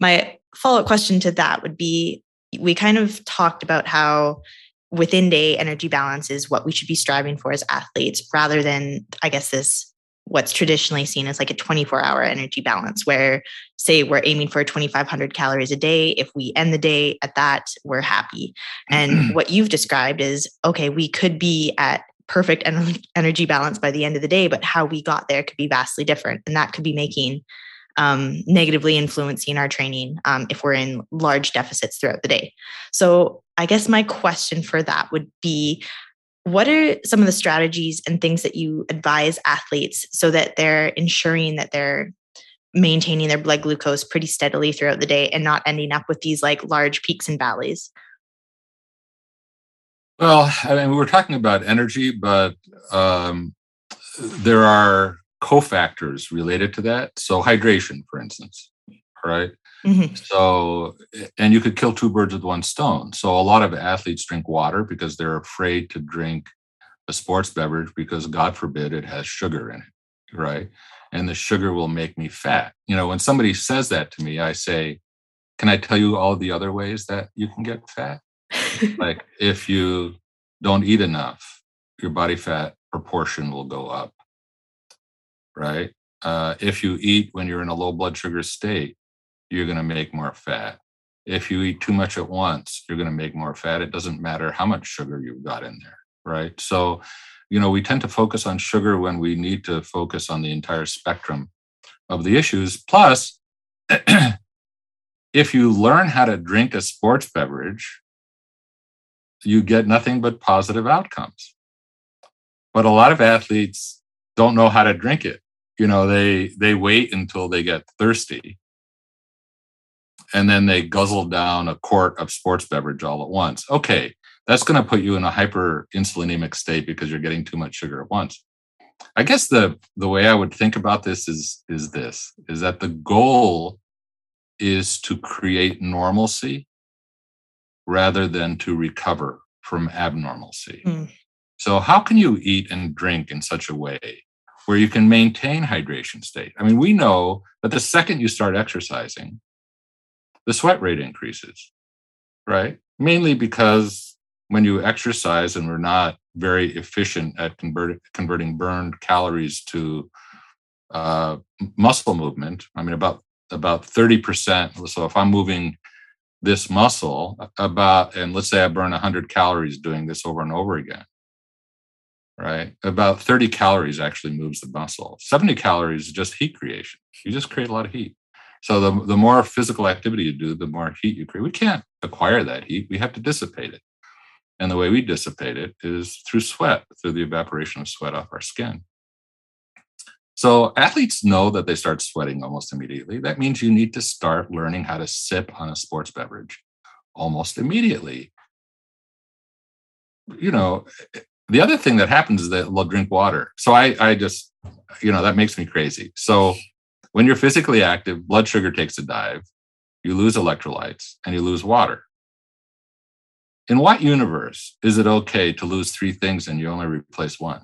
my follow up question to that would be we kind of talked about how within day energy balance is what we should be striving for as athletes rather than, I guess, this what's traditionally seen as like a 24 hour energy balance where say we're aiming for 2500 calories a day if we end the day at that we're happy and what you've described is okay we could be at perfect energy balance by the end of the day, but how we got there could be vastly different. And that could be making um, negatively influencing our training um, if we're in large deficits throughout the day. So, I guess my question for that would be what are some of the strategies and things that you advise athletes so that they're ensuring that they're maintaining their blood glucose pretty steadily throughout the day and not ending up with these like large peaks and valleys? Well, I mean, we were talking about energy, but um, there are cofactors related to that. So, hydration, for instance, right? Mm-hmm. So, and you could kill two birds with one stone. So, a lot of athletes drink water because they're afraid to drink a sports beverage because, God forbid, it has sugar in it, right? And the sugar will make me fat. You know, when somebody says that to me, I say, Can I tell you all the other ways that you can get fat? like if you don't eat enough, your body fat proportion will go up. Right? Uh, if you eat when you're in a low blood sugar state, you're going to make more fat. If you eat too much at once, you're going to make more fat. It doesn't matter how much sugar you've got in there. Right. So, you know, we tend to focus on sugar when we need to focus on the entire spectrum of the issues. Plus, if you learn how to drink a sports beverage, you get nothing but positive outcomes. But a lot of athletes don't know how to drink it. You know, they they wait until they get thirsty and then they guzzle down a quart of sports beverage all at once. Okay, that's going to put you in a hyper insulinemic state because you're getting too much sugar at once. I guess the the way I would think about this is is this is that the goal is to create normalcy rather than to recover from abnormalcy. Mm. So how can you eat and drink in such a way where you can maintain hydration state? I mean, we know that the second you start exercising, the sweat rate increases, right? Mainly because when you exercise and we're not very efficient at convert, converting burned calories to uh, muscle movement. I mean, about about 30%. So if I'm moving this muscle about, and let's say I burn 100 calories doing this over and over again, right? About 30 calories actually moves the muscle. 70 calories is just heat creation. You just create a lot of heat. So the, the more physical activity you do, the more heat you create. We can't acquire that heat. We have to dissipate it. And the way we dissipate it is through sweat, through the evaporation of sweat off our skin. So athletes know that they start sweating almost immediately. That means you need to start learning how to sip on a sports beverage almost immediately. You know, the other thing that happens is that they'll drink water. So I, I just, you know, that makes me crazy. So when you're physically active, blood sugar takes a dive, you lose electrolytes, and you lose water in what universe is it okay to lose three things and you only replace one?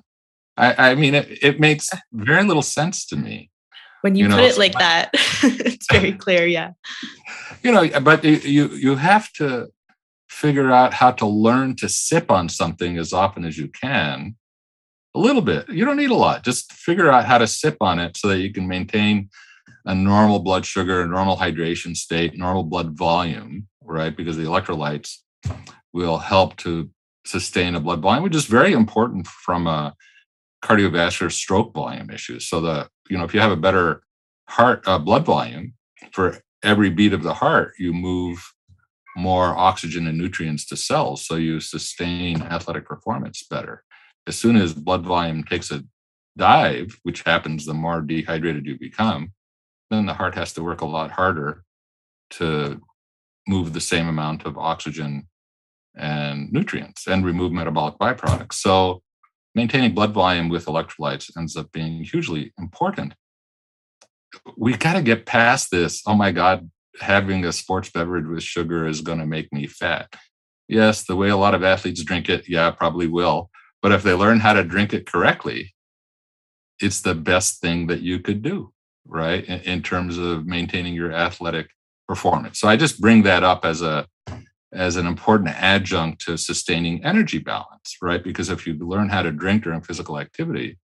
I, I mean, it, it makes very little sense to me. When you, you put know, it like that, it's very clear. Yeah. You know, but you you have to figure out how to learn to sip on something as often as you can. A little bit. You don't need a lot. Just figure out how to sip on it so that you can maintain a normal blood sugar, a normal hydration state, normal blood volume, right? Because the electrolytes will help to sustain a blood volume, which is very important from a cardiovascular stroke volume issue. So the you know if you have a better heart uh, blood volume for every beat of the heart, you move more oxygen and nutrients to cells, so you sustain athletic performance better. As soon as blood volume takes a dive, which happens the more dehydrated you become, then the heart has to work a lot harder to move the same amount of oxygen and nutrients and remove metabolic byproducts. So maintaining blood volume with electrolytes ends up being hugely important. We got to get past this. Oh my God, having a sports beverage with sugar is going to make me fat. Yes, the way a lot of athletes drink it, yeah, probably will. But if they learn how to drink it correctly, it's the best thing that you could do, right? In, in terms of maintaining your athletic performance. So I just bring that up as a as an important adjunct to sustaining energy balance, right? Because if you learn how to drink during physical activity,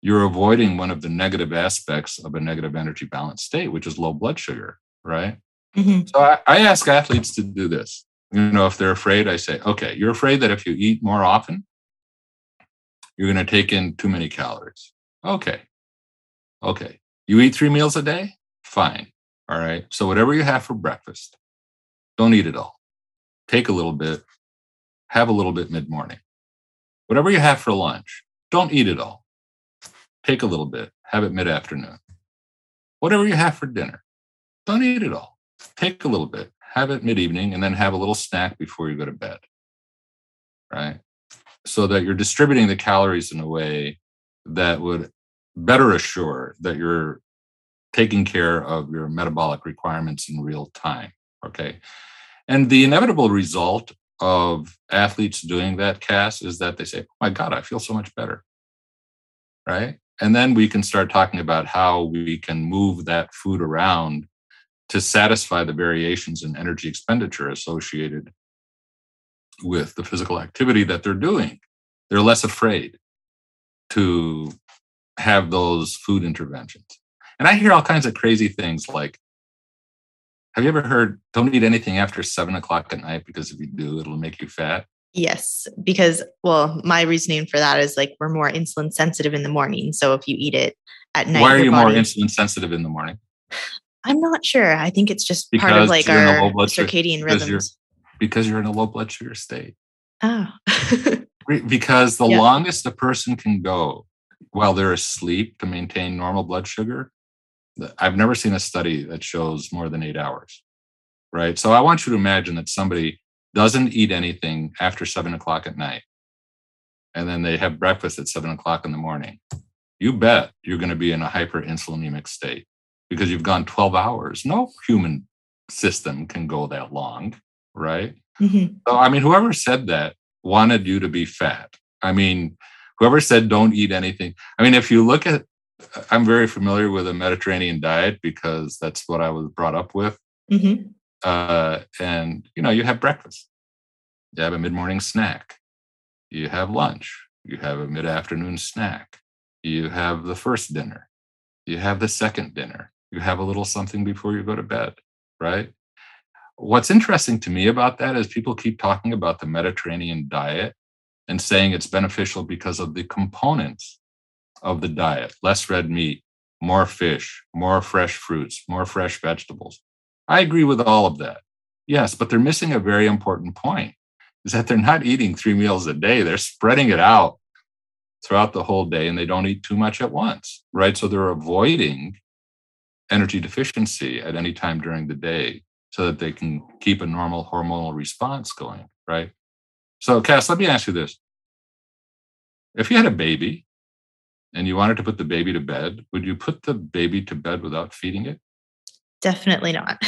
you're avoiding one of the negative aspects of a negative energy balance state, which is low blood sugar, right? Mm-hmm. So I, I ask athletes to do this. You know, if they're afraid, I say, okay, you're afraid that if you eat more often, you're going to take in too many calories. Okay. Okay. You eat three meals a day? Fine. All right. So whatever you have for breakfast, don't eat it all take a little bit, have a little bit mid morning. Whatever you have for lunch, don't eat it all. Take a little bit, have it mid afternoon. Whatever you have for dinner, don't eat it all. Take a little bit, have it mid evening, and then have a little snack before you go to bed. Right? So that you're distributing the calories in a way that would better assure that you're taking care of your metabolic requirements in real time. Okay. And the inevitable result of athletes doing that, Cass, is that they say, oh my God, I feel so much better. Right. And then we can start talking about how we can move that food around to satisfy the variations in energy expenditure associated with the physical activity that they're doing. They're less afraid to have those food interventions. And I hear all kinds of crazy things like, have you ever heard don't eat anything after seven o'clock at night because if you do, it'll make you fat? Yes, because well, my reasoning for that is like we're more insulin sensitive in the morning. So if you eat it at night, why are you body, more insulin sensitive in the morning? I'm not sure. I think it's just because part of like our circadian sugar, rhythms. Because you're, because you're in a low blood sugar state. Oh. because the longest a person can go while they're asleep to maintain normal blood sugar I've never seen a study that shows more than eight hours, right? So I want you to imagine that somebody doesn't eat anything after seven o'clock at night, and then they have breakfast at seven o'clock in the morning. you bet you're going to be in a hyperinsulinemic state because you've gone 12 hours. No human system can go that long, right? Mm-hmm. So, I mean, whoever said that wanted you to be fat. I mean, whoever said don't eat anything. I mean, if you look at, I'm very familiar with a Mediterranean diet because that's what I was brought up with. Mm-hmm. Uh, and, you know, you have breakfast, you have a mid morning snack, you have lunch, you have a mid afternoon snack, you have the first dinner, you have the second dinner, you have a little something before you go to bed, right? What's interesting to me about that is people keep talking about the Mediterranean diet and saying it's beneficial because of the components of the diet less red meat, more fish, more fresh fruits, more fresh vegetables. I agree with all of that. Yes, but they're missing a very important point is that they're not eating three meals a day. They're spreading it out throughout the whole day and they don't eat too much at once, right? So they're avoiding energy deficiency at any time during the day so that they can keep a normal hormonal response going, right? So, Cass, let me ask you this. If you had a baby and you wanted to put the baby to bed, would you put the baby to bed without feeding it? Definitely not.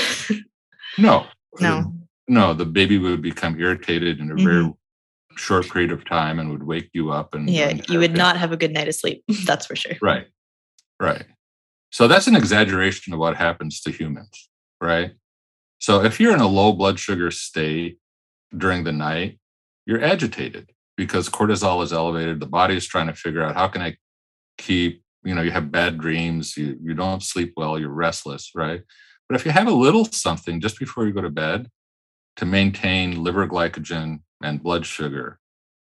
no. No. No, the baby would become irritated in a mm-hmm. very short period of time and would wake you up and yeah you would not have a good night of sleep that's for sure right right so that's an exaggeration of what happens to humans right? So if you're in a low blood sugar state during the night you're agitated because cortisol is elevated. The body is trying to figure out how can i keep you know you have bad dreams you, you don't sleep well you're restless right? But if you have a little something just before you go to bed to maintain liver glycogen and blood sugar,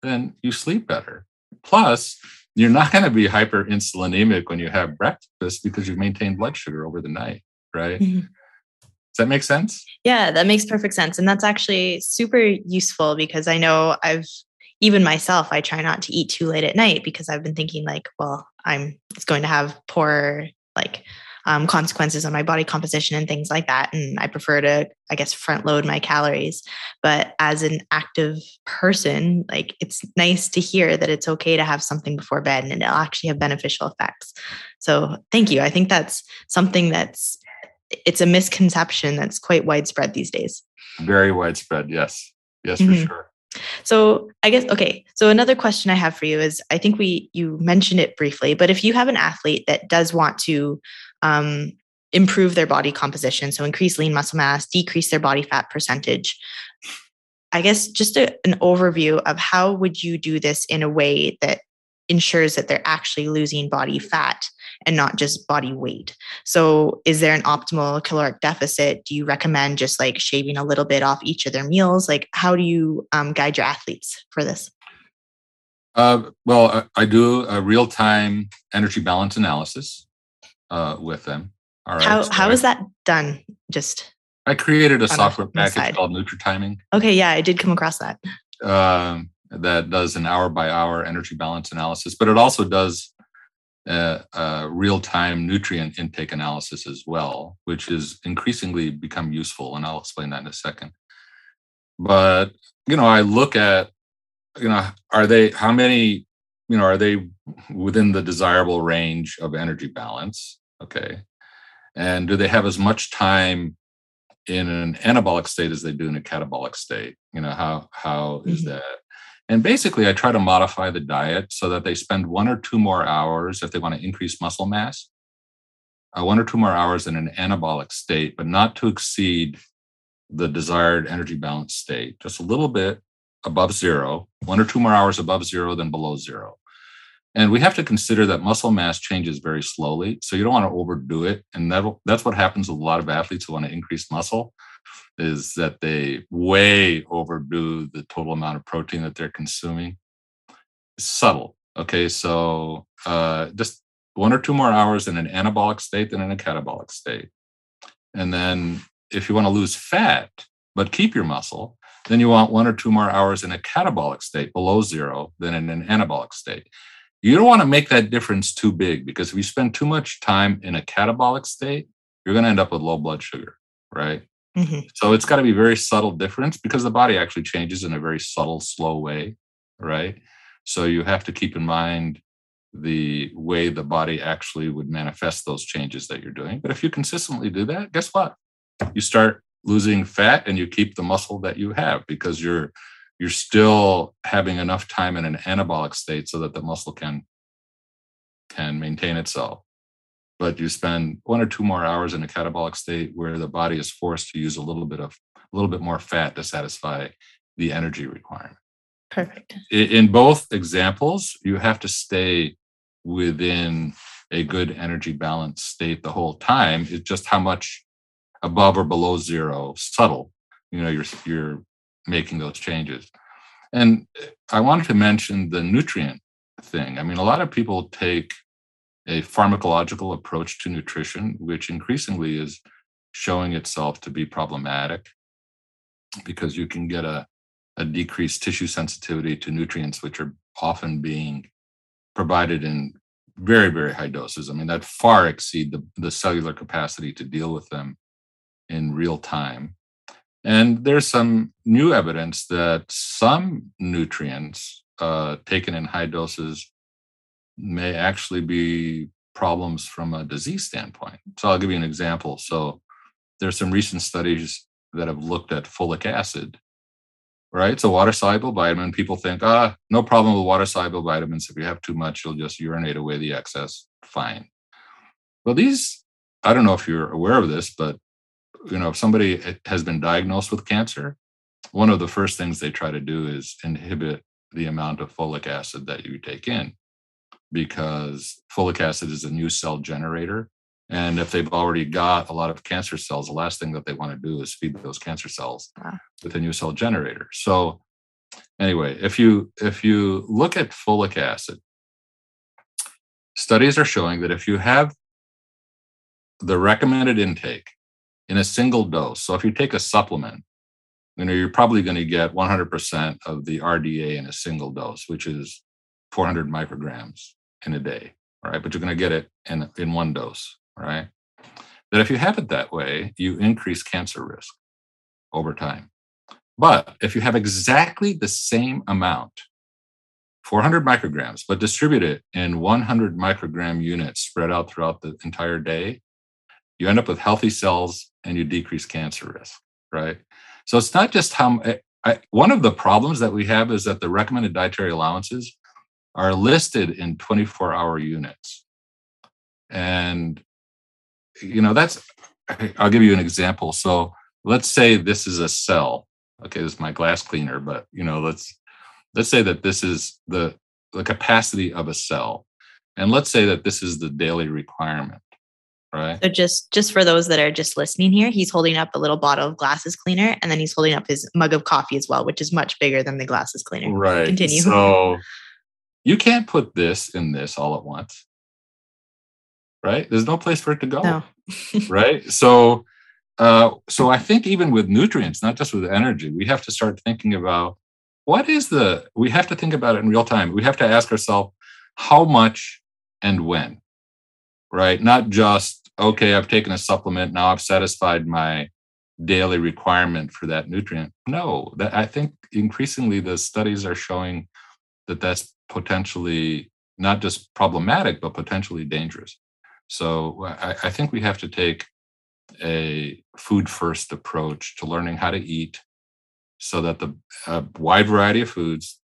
then you sleep better. Plus, you're not going to be hyperinsulinemic when you have breakfast because you've maintained blood sugar over the night, right? Mm-hmm. Does that make sense? Yeah, that makes perfect sense. And that's actually super useful because I know I've even myself, I try not to eat too late at night because I've been thinking like, well, I'm it's going to have poor like um, consequences on my body composition and things like that. And I prefer to, I guess, front load my calories. But as an active person, like it's nice to hear that it's okay to have something before bed and it'll actually have beneficial effects. So thank you. I think that's something that's it's a misconception that's quite widespread these days. Very widespread, yes. Yes, mm-hmm. for sure. So I guess okay. So another question I have for you is I think we you mentioned it briefly, but if you have an athlete that does want to um, improve their body composition, so increase lean muscle mass, decrease their body fat percentage. I guess just a, an overview of how would you do this in a way that ensures that they're actually losing body fat and not just body weight. So, is there an optimal caloric deficit? Do you recommend just like shaving a little bit off each of their meals? Like, how do you um, guide your athletes for this? Uh, well, I do a real time energy balance analysis uh, with them. All right. How so how I, is that done? Just I created a software package called NutriTiming. Okay, yeah, I did come across that. Um, that does an hour by hour energy balance analysis, but it also does a, a real time nutrient intake analysis as well, which is increasingly become useful, and I'll explain that in a second. But you know, I look at you know, are they how many you know, are they within the desirable range of energy balance? Okay. And do they have as much time in an anabolic state as they do in a catabolic state? You know, how how is mm-hmm. that? And basically, I try to modify the diet so that they spend one or two more hours if they want to increase muscle mass, uh, one or two more hours in an anabolic state, but not to exceed the desired energy balance state, just a little bit above zero, one or two more hours above zero than below zero. And we have to consider that muscle mass changes very slowly. So you don't want to overdo it. And that, that's what happens with a lot of athletes who want to increase muscle is that they way overdo the total amount of protein that they're consuming. It's subtle. Okay. So uh, just one or two more hours in an anabolic state than in a catabolic state. And then if you want to lose fat, but keep your muscle, then you want one or two more hours in a catabolic state below zero than in an anabolic state. You don't want to make that difference too big because if you spend too much time in a catabolic state, you're going to end up with low blood sugar, right? Mm-hmm. So it's got to be very subtle difference because the body actually changes in a very subtle, slow way, right? So you have to keep in mind the way the body actually would manifest those changes that you're doing. But if you consistently do that, guess what? You start losing fat and you keep the muscle that you have because you're you're still having enough time in an anabolic state so that the muscle can can maintain itself. But you spend one or two more hours in a catabolic state where the body is forced to use a little bit of a little bit more fat to satisfy the energy requirement. Perfect. In both examples you have to stay within a good energy balance state the whole time. It's just how much above or below zero subtle. You know you're you're making those changes. And i wanted to mention the nutrient thing. I mean a lot of people take a pharmacological approach to nutrition which increasingly is showing itself to be problematic because you can get a, a decreased tissue sensitivity to nutrients which are often being provided in very very high doses. I mean that far exceed the, the cellular capacity to deal with them in real time. And there's some new evidence that some nutrients uh, taken in high doses may actually be problems from a disease standpoint. So I'll give you an example. So there's some recent studies that have looked at folic acid, right? A water soluble vitamin. People think, ah, no problem with water soluble vitamins. If you have too much, you'll just urinate away the excess. Fine. Well, these, I don't know if you're aware of this, but you know, if somebody eh, has been diagnosed with cancer, one of the first things they try to do is inhibit the amount of folic acid that you take in because folic acid is a new cell generator. And if they've already got a lot of cancer cells, the last thing that they want to do is feed those cancer cells wow. with a new cell generator. So anyway, if you if you look at folic acid, studies are showing that if you have the recommended intake in a single dose. So if you take a supplement, you know, you're probably going to get 100% of the RDA in a single dose, which is 400 micrograms in a day, right? But you're going to get it in, in one dose, right? That if you have it that way, you increase cancer risk over time. But if you have exactly the same amount, 400 micrograms, but distribute it in 100 microgram units spread out throughout the entire day, you end up with healthy cells and you decrease cancer risk, right? So it's not just how I, eh, I, one of the problems that we have is that the recommended dietary allowances are listed in 24 hour units. And, you know, that's, I'll give you an example. So let's say this is a cell. Okay, this is my glass cleaner, but, you know, let's, let's say that this is the, the capacity of a cell. And let's say that this is the daily requirement. Right. So just just for those that are just listening here, he's holding up a little bottle of glasses cleaner, and then he's holding up his mug of coffee as well, which is much bigger than the glasses cleaner. Right. Continue. So you can't put this in this all at once. Right. There's no place for it to go. No. right. So uh, so I think even with nutrients, not just with energy, we have to start thinking about what is the we have to think about it in real time. We have to ask ourselves how much and when right? Not just okay, I've taken a supplement, now I've satisfied my daily requirement for that nutrient. No, that I think increasingly the studies are showing that that's potentially not just problematic, but potentially dangerous. So uh, I, I think we have to take a food first approach to learning how to eat so that the uh, wide variety of foods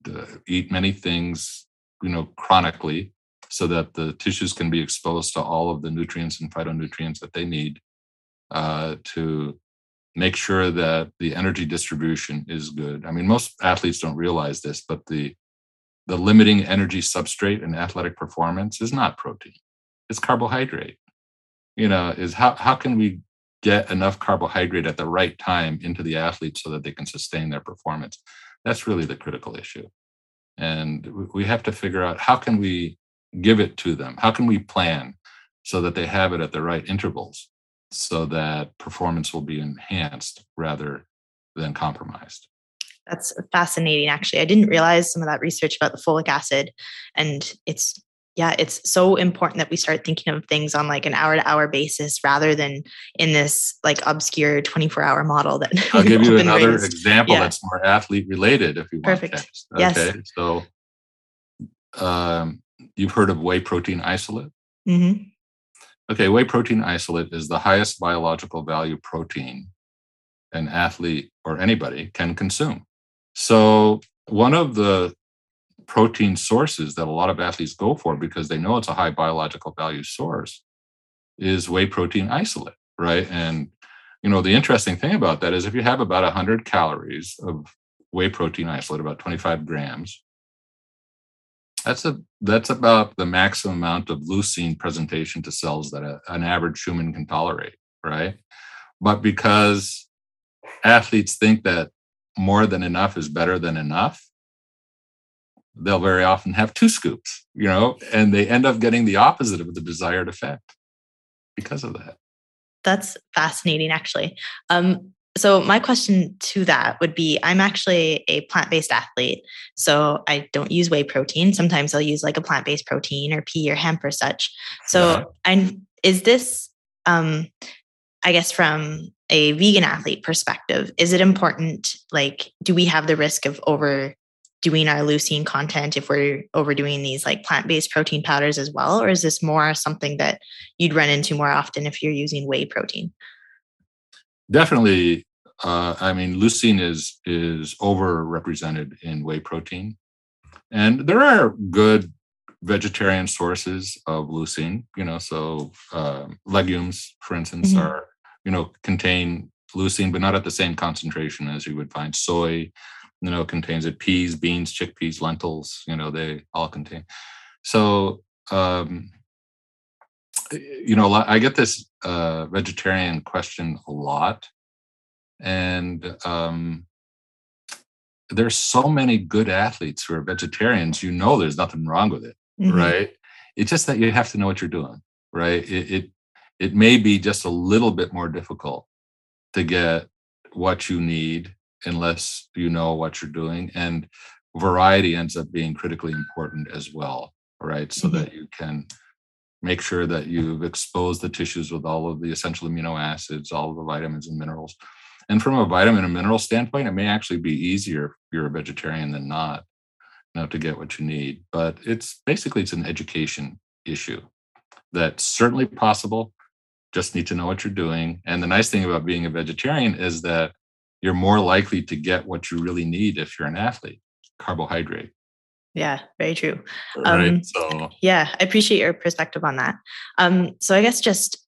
eat many things you know chronically so that the tissues can be exposed to all of the nutrients and phytonutrients that they need uh, to make sure that the energy distribution is good. I mean, most athletes don't realize this, but the the limiting energy substrate in athletic performance is not protein; it's carbohydrate. You know, is how how can we get enough carbohydrate at the right time into the athlete so that they can sustain their performance? That's really the critical issue, and we have to figure out how can we give it to them? How can we plan so that they have it at the right intervals so that performance will be enhanced rather than compromised? That's fascinating, actually. I didn't realize some of that research about the folic acid. And it's, yeah, it's so important that we start thinking of things on like an hour to hour basis rather than in this like obscure 24 hour model that I'll give you another raised. example yeah. that's more athlete related if you want. Perfect. Okay. Yes. So, um, you've heard of whey protein isolate. Mm-hmm. Okay, whey protein isolate is the highest biological value protein an athlete or anybody can consume. So, one of the protein sources that a lot of athletes go for because they know it's a high biological value source is whey protein isolate, right? And you know, the interesting thing about that is if you have about 100 calories of whey protein isolate, about 25 grams, that's a that's about the maximum amount of leucine presentation to cells that a, an average human can tolerate, right? But because athletes think that more than enough is better than enough, they'll very often have two scoops, you know, and they end up getting the opposite of the desired effect because of that. That's fascinating, actually. Um, so my question to that would be i'm actually a plant-based athlete so i don't use whey protein. Sometimes i'll use like a plant-based protein or pea or hemp or such. So i'm is this um i guess from a vegan athlete perspective is it important like do we have the risk of over doing our leucine content if we're overdoing these like plant-based protein powders as well? Or is this more something that you'd run into more often if you're using whey protein? Definitely uh, i mean leucine is is overrepresented in whey protein. And there are good vegetarian sources of leucine you know so uh, legumes for instance mm-hmm. are you know contain leucine but not at the same concentration as you would find soy you know contains it peas beans chickpeas lentils you know they all contain. So um you know i get this uh vegetarian question a lot and um there's so many good athletes who are vegetarians you know there's nothing wrong with it mm-hmm. right it's just that you have to know what you're doing right it, it it may be just a little bit more difficult to get what you need unless you know what you're doing. And variety ends up being critically important as well, right? So mm-hmm. that you can make sure that you've exposed the tissues with all of the essential amino acids, all of the vitamins and minerals. And from a vitamin and mineral standpoint, it may actually be easier if you're a vegetarian than not, you know, to get what you need. But it's basically it's an education issue that's certainly possible. Just need to know what you're doing. And the nice thing about being a vegetarian is that you're more likely to get what you really need if you're an athlete carbohydrate yeah very true right um, so yeah i appreciate your perspective on that um so i guess just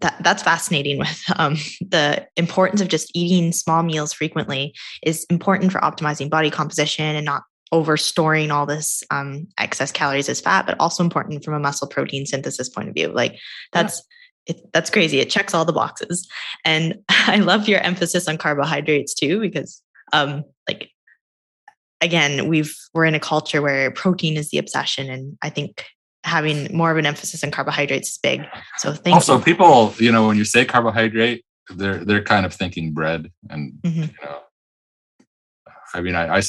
that that's fascinating with um, the importance of just eating small meals frequently is important for optimizing body composition and not over storing all this um, excess calories as fat but also important from a muscle protein synthesis point of view like that's yeah it, that's crazy. It checks all the boxes. And I love your emphasis on carbohydrates too, because um, like again, we've we're in a culture where protein is the obsession. And I think having more of an emphasis on carbohydrates is big. So thank also you. people, you know, when you say carbohydrate, they're they're kind of thinking bread and mm-hmm. you know I mean, I, I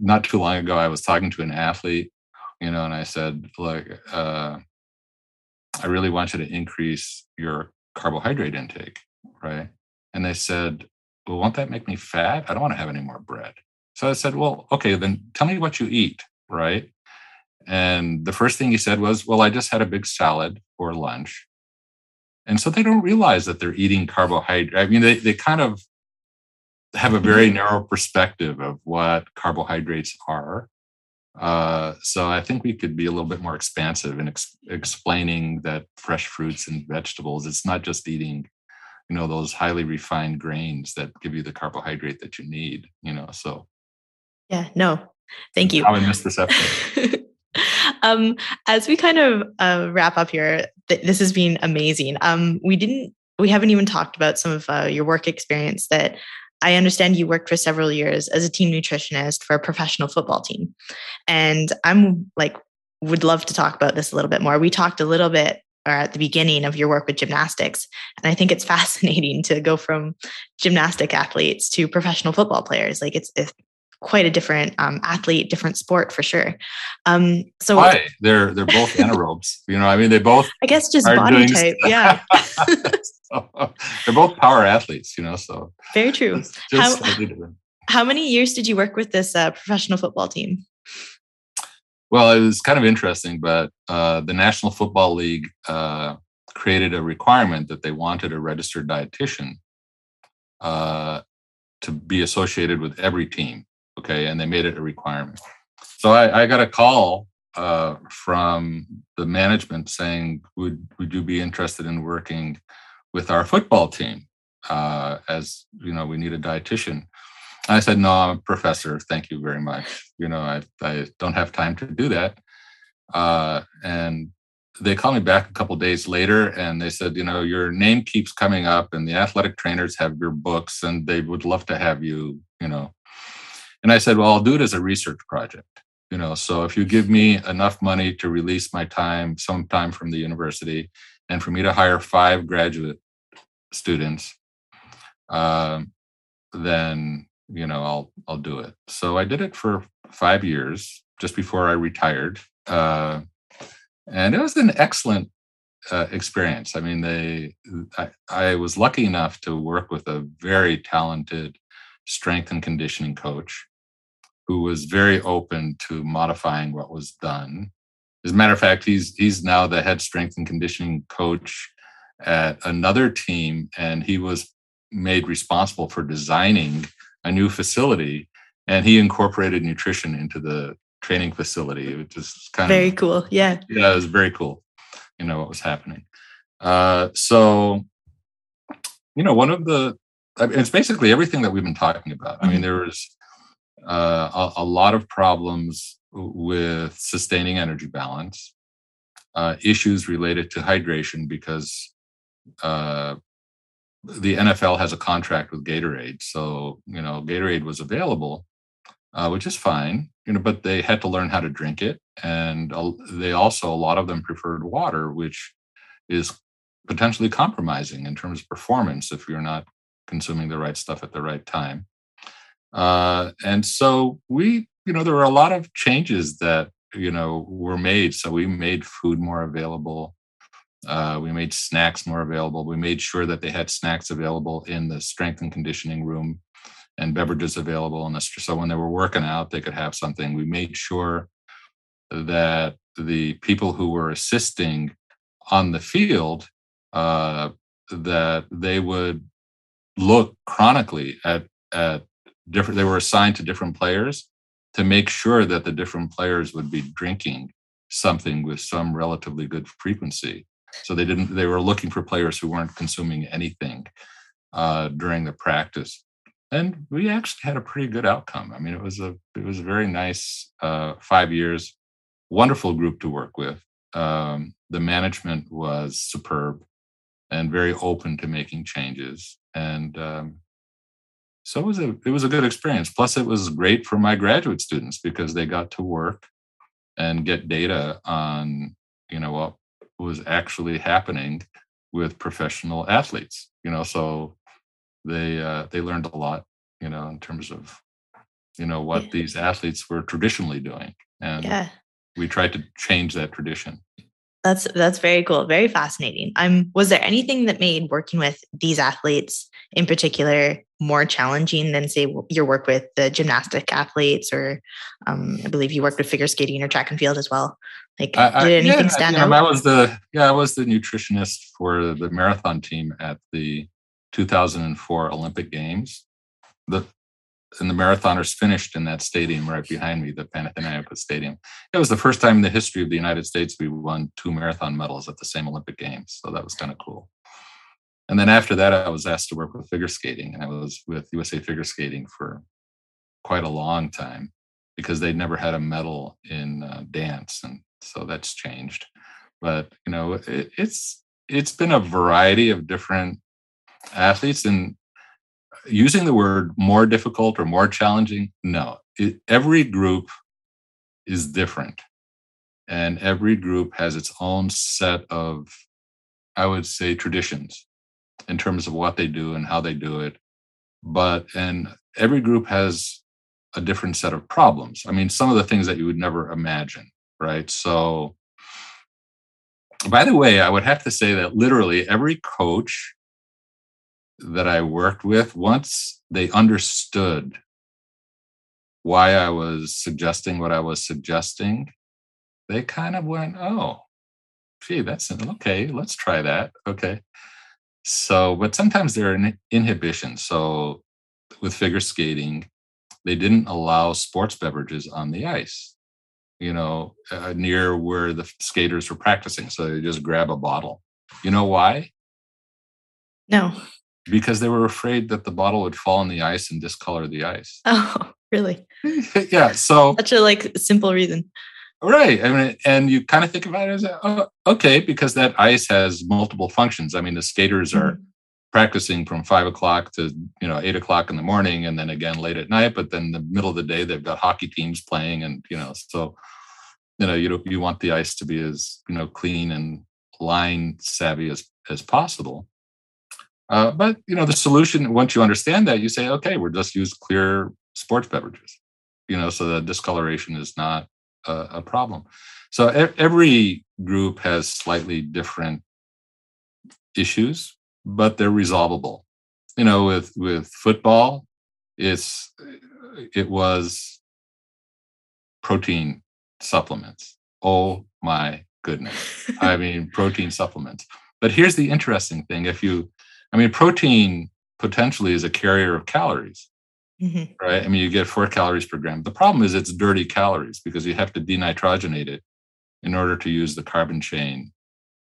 not too long ago I was talking to an athlete, you know, and I said, like, uh, I really want you to increase your carbohydrate intake, right? And they said, Well, won't that make me fat? I don't want to have any more bread. So I said, Well, okay, then tell me what you eat, right? And the first thing he said was, Well, I just had a big salad for lunch. And so they don't realize that they're eating carbohydrate. I mean, they, they kind of have a very mm-hmm. narrow perspective of what carbohydrates are. Uh, so I think we could be a little bit more expansive in ex- explaining that fresh fruits and vegetables, it's not just eating, you know, those highly refined grains that give you the carbohydrate that you need, you know, so. Yeah, no, thank you. Common misperception. um, as we kind of uh, wrap up here, th- this has been amazing. Um, we didn't, we haven't even talked about some of uh, your work experience that I understand you worked for several years as a team nutritionist for a professional football team. And I'm like, would love to talk about this a little bit more. We talked a little bit or at the beginning of your work with gymnastics. And I think it's fascinating to go from gymnastic athletes to professional football players. Like it's, it's quite a different um, athlete, different sport for sure. Um, so why they're they're both anaerobes. You know, I mean, they both. I guess just body type. Yeah. so, they're both power athletes. You know, so very true. How, how many years did you work with this uh, professional football team? Well, it was kind of interesting, but uh, the National Football League uh, created a requirement that they wanted a registered dietitian uh, to be associated with every team. Okay, and they made it a requirement. So I, I got a call uh, from the management saying, "Would would you be interested in working with our football team? Uh, as you know, we need a dietitian." I said, "No, I'm a professor. Thank you very much. You know, I I don't have time to do that." Uh, and they called me back a couple days later and they said, you know, your name keeps coming up and the athletic trainers have your books and they would love to have you, you know. And I said, well, I'll do it as a research project you know so if you give me enough money to release my time sometime from the university and for me to hire five graduate students um, then you know i'll i'll do it. So i did it for five years just before i retired uh, and it was an excellent uh, experience. I mean they I, I was lucky enough to work with a very talented strength and conditioning coach who was very open to modifying what was done. As a matter of fact, he's he's now the head strength and conditioning coach at another team, and he was made responsible for designing a new facility, and he incorporated nutrition into the training facility, which is kind very of very cool. Yeah, yeah, it was very cool. You know what was happening. Uh, so, you know, one of the I mean, it's basically everything that we've been talking about. I mean, mm-hmm. there was uh, a, a, lot of problems with sustaining energy balance, uh, issues related to hydration because uh, the NFL has a contract with Gatorade. So, you know, Gatorade was available, uh, which is fine, you know, but they had to learn how to drink it. And they also, a lot of them preferred water, which is potentially compromising in terms of performance if you're not consuming the right stuff at the right time. Uh, and so we, you know, there were a lot of changes that, you know, were made. So we made food more available. Uh, we made snacks more available. We made sure that they had snacks available in the strength and conditioning room and beverages available the so when they were working out, they could have something. We made sure that the people who were assisting on the field uh, that they would look chronically at at different they were assigned to different players to make sure that the different players would be drinking something with some relatively good frequency. So they didn't they were looking for players who weren't consuming anything uh, during the practice. And we actually had a pretty good outcome. I mean it was a it was a very nice uh, five years wonderful group to work with. Um, the management was superb and very open to making changes. And um, so it was a it was a good experience plus it was great for my graduate students because they got to work and get data on you know what was actually happening with professional athletes you know so they uh, they learned a lot you know in terms of you know what yeah. these athletes were traditionally doing and yeah. we tried to change that tradition that's that's very cool very fascinating. I'm was there anything that made working with these athletes in particular more challenging than say your work with the gymnastic athletes or um, i believe you worked with figure skating or track and field as well? Like I, did anything yeah, stand out i was the yeah i was the nutritionist for the marathon team at the 2004 olympic games. The and the marathoners finished in that stadium right behind me, the Panathinaikos Stadium. It was the first time in the history of the United States we won two marathon medals at the same Olympic Games. So that was kind of cool. And then after that, I was asked to work with figure skating, and I was with USA Figure Skating for quite a long time because they'd never had a medal in uh, dance, and so that's changed. But you know, it, it's it's been a variety of different athletes, and using the word more difficult or more challenging, no, it, every group is different, and every group has its own set of, I would say, traditions in terms of what they do and how they do it. But and every group has a different set of problems. I mean, some of the things that you would never imagine, right? So, by the way, I would have to say that literally every coach that I worked with, once they understood why I was suggesting what I was suggesting, they kind of went, oh, gee, that's okay. Let's try that. Okay. So, but sometimes there are inhibitions. So, with figure skating, they didn't allow sports beverages on the ice, you know, uh, near where the skaters were practicing. So they just grab a bottle. You know why? No. Because they were afraid that the bottle would fall on the ice and discolor the ice. Oh, really? yeah. So such a like simple reason. Right. I mean, and you kind of think about it as, oh, okay, because that ice has multiple functions. I mean, the skaters are mm-hmm. practicing from five o'clock to you know eight o'clock in the morning, and then again late at night. But then the middle of the day, they've got hockey teams playing, and you know, so you know, you you want the ice to be as you know clean and line savvy as as possible. Uh, but you know, the solution once you understand that, you say, okay, we'll just use clear sports beverages. You know, so the discoloration is not a, a problem. So every group has slightly different issues, but they're resolvable. You know, with with football, it's it was protein supplements. Oh my goodness. I mean, protein supplements. But here's the interesting thing. If you, I mean, protein potentially is a carrier of calories. Mm-hmm. Right. I mean, you get four calories per gram. The problem is it's dirty calories because you have to denitrogenate it in order to use the carbon chain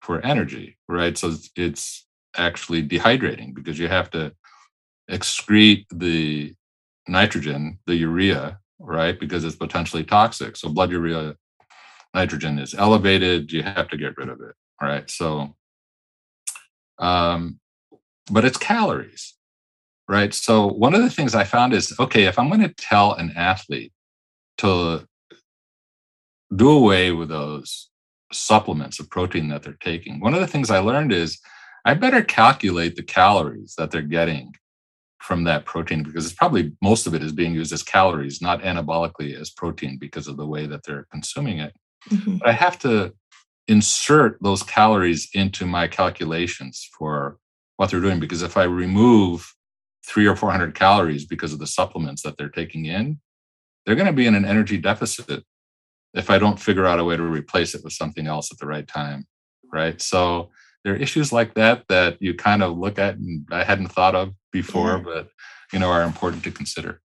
for energy. Right. So it's, it's actually dehydrating because you have to excrete the nitrogen, the urea, right? Because it's potentially toxic. So blood urea nitrogen is elevated, you have to get rid of it. Right. So, um, but it's calories right? So one of the things I found is okay, if I'm going to tell an athlete to do away with those supplements of protein that they're taking, one of the things I learned is I better calculate the calories that they're getting from that protein because it's probably most of it is being used as calories, not anabolically as protein because of the way that they're consuming it. Mm-hmm. But I have to insert those calories into my calculations for what they're doing because if I remove three or 400 calories because of the supplements that they're taking in, they're going to be in an energy deficit if I don't figure out a way to replace it with something else at the right time. Right. So there are issues like that that you kind of look at and I hadn't thought of before, yeah. but you know, are important to consider.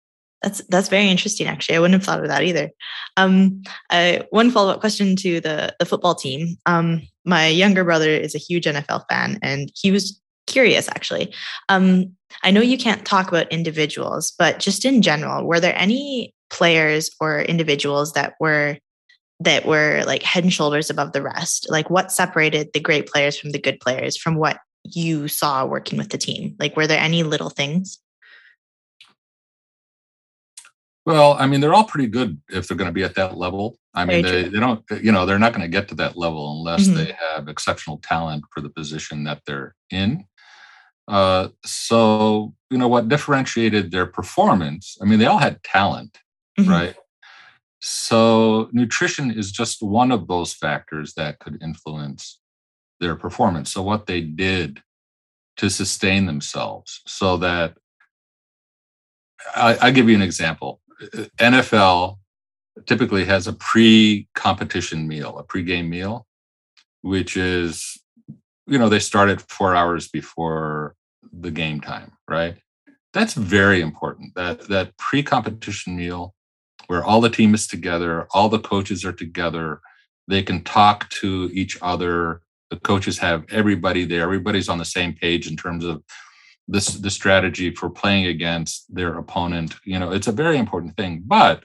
That's that's very interesting. Actually, I wouldn't have thought of that either. Um, uh, one follow up question to the the football team. Um, my younger brother is a huge NFL fan, and he was curious actually. Um, I know you can't talk about individuals, but just in general, were there any players or individuals that were that were like head and shoulders above the rest? Like what separated the great players from the good players from what you saw working with the team? Like were there any little things? Well, I mean, they're all pretty good if they're going to be at that level. I mean, they, they, don't, you know, they're not going to get to that level unless mm-hmm. they have exceptional talent for the position that they're in. Uh, so, you know, what differentiated their performance, I mean, they all had talent, mm-hmm. right? So, nutrition is just one of those factors that could influence their performance. So, what they did to sustain themselves so that I, I give you an example. NFL typically has a pre-competition meal, a pre-game meal, which is, you know, they start at four hours before the game time, right? That's very important. That that pre-competition meal where all the team is together, all the coaches are together, they can talk to each other. The coaches have everybody there. Everybody's on the same page in terms of this the strategy for playing against their opponent. You know, it's a very important thing, but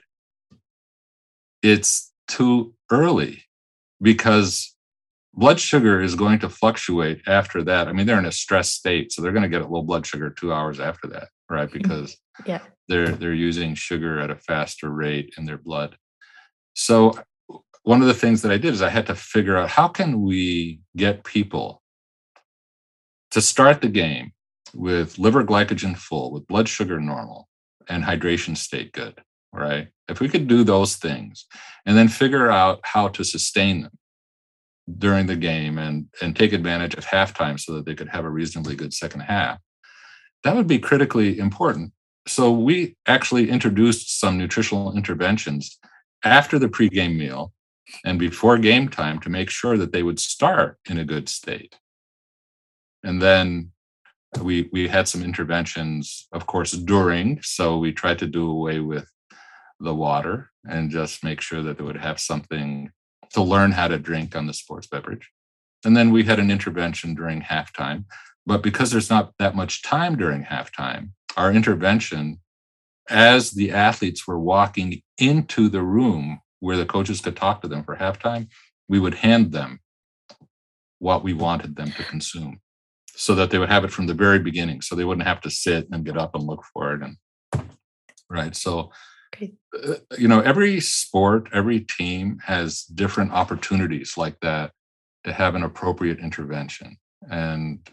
it's too early because blood sugar is going to fluctuate after that. I mean, they're in a stress state, so they're going to get a low blood sugar two hours after that, right? Mm-hmm. Because yeah. they're they're using sugar at a faster rate in their blood. So one of the things that I did is I had to figure out how can we get people to start the game with liver glycogen full, with blood sugar normal, and hydration state good, right? If we could do those things and then figure out how to sustain them during the game and and take advantage of halftime so that they could have a reasonably good second half that would be critically important so we actually introduced some nutritional interventions after the pregame meal and before game time to make sure that they would start in a good state. And then we we had some interventions, of course, during. So we tried to do away with the water and just make sure that they would have something to learn how to drink on the sports beverage. And then we had an intervention during halftime. But because there's not that much time during halftime, our intervention, as the athletes were walking into the room where the coaches could talk to them for halftime, we would hand them what we wanted them to consume so that they would have it from the very beginning so they wouldn't have to sit and get up and look for it and right so uh, you know every sport every team has different opportunities like that to have an appropriate intervention and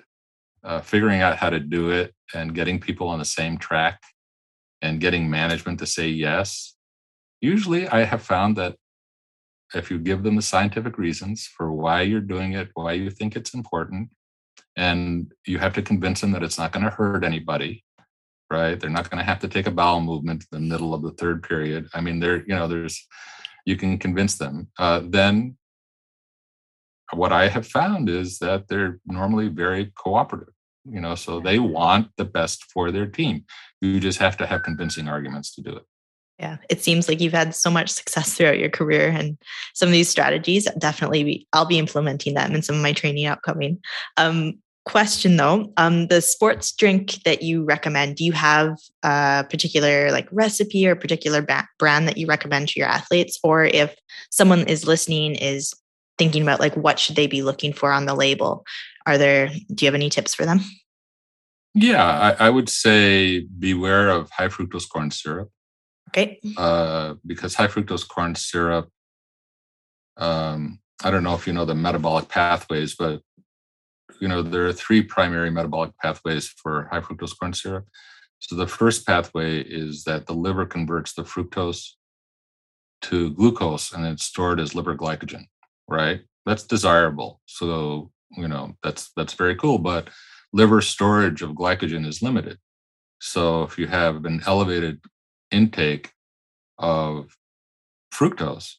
uh, figuring out how to do it and getting people on the same track and getting management to say yes. Usually i have found that if you give them the scientific reasons for why you're doing it why you think it's important and you have to convince them that it's not going to hurt anybody right? They're not going to have to take a bowel movement in the middle of the third period. I mean there you know there's you can convince them. Uh, then what i have found is that they're normally very cooperative you know so they want the best for their team. You just have to have convincing arguments to do it. Yeah it seems like you've had so much success throughout your career and some of these strategies definitely be, i'll be implementing them in some of my training upcoming. Um, question though. Um, the sports drink that you recommend do you have a particular like recipe or particular ba- brand that you recommend to your athletes? Or if someone is listening is thinking about like what should they be looking for on the label are there do you have any tips for them? Yeah i, I would say beware of high fructose corn syrup. Okay. Uh, because high fructose corn syrup, um, I don't know if you know the metabolic pathways, but you know there are three primary metabolic pathways for high fructose corn syrup. So the first pathway is that the liver converts the fructose to glucose and it's stored as liver glycogen, right? That's desirable. So you know that's that's very cool, but liver storage of glycogen is limited. So if you have an elevated intake of fructose,